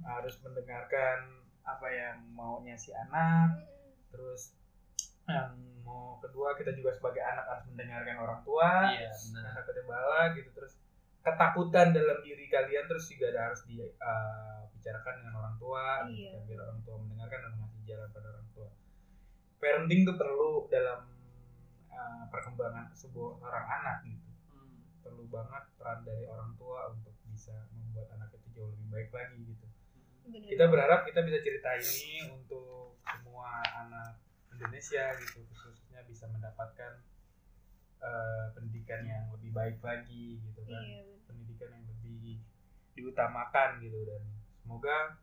harus mendengarkan apa yang maunya si anak terus yang mau kedua kita juga sebagai anak harus mendengarkan orang tua iya benar. kata bala gitu. Terus ketakutan dalam diri kalian terus juga ada harus dibicarakan dengan orang tua gitu Iya. kan, biar orang tua mendengarkan dan ngasih jalan pada orang tua. Parenting tuh perlu dalam uh, perkembangan sebuah seorang anak gitu. Perlu banget peran dari orang tua untuk bisa membuat anak itu jauh lebih baik lagi gitu Bener. kita berharap kita bisa cerita ini untuk semua anak Indonesia gitu khususnya bisa mendapatkan eh, pendidikan yang lebih baik lagi gitu kan iya bener. pendidikan yang lebih diutamakan gitu dan semoga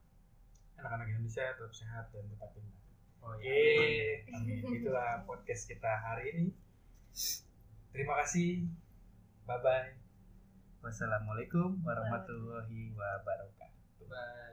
anak-anak Indonesia tetap sehat dan tetap pintar. oh Oke, amin. Itulah podcast kita hari ini. Terima kasih. Bye bye. Wassalamualaikum warahmatullahi wabarakatuh.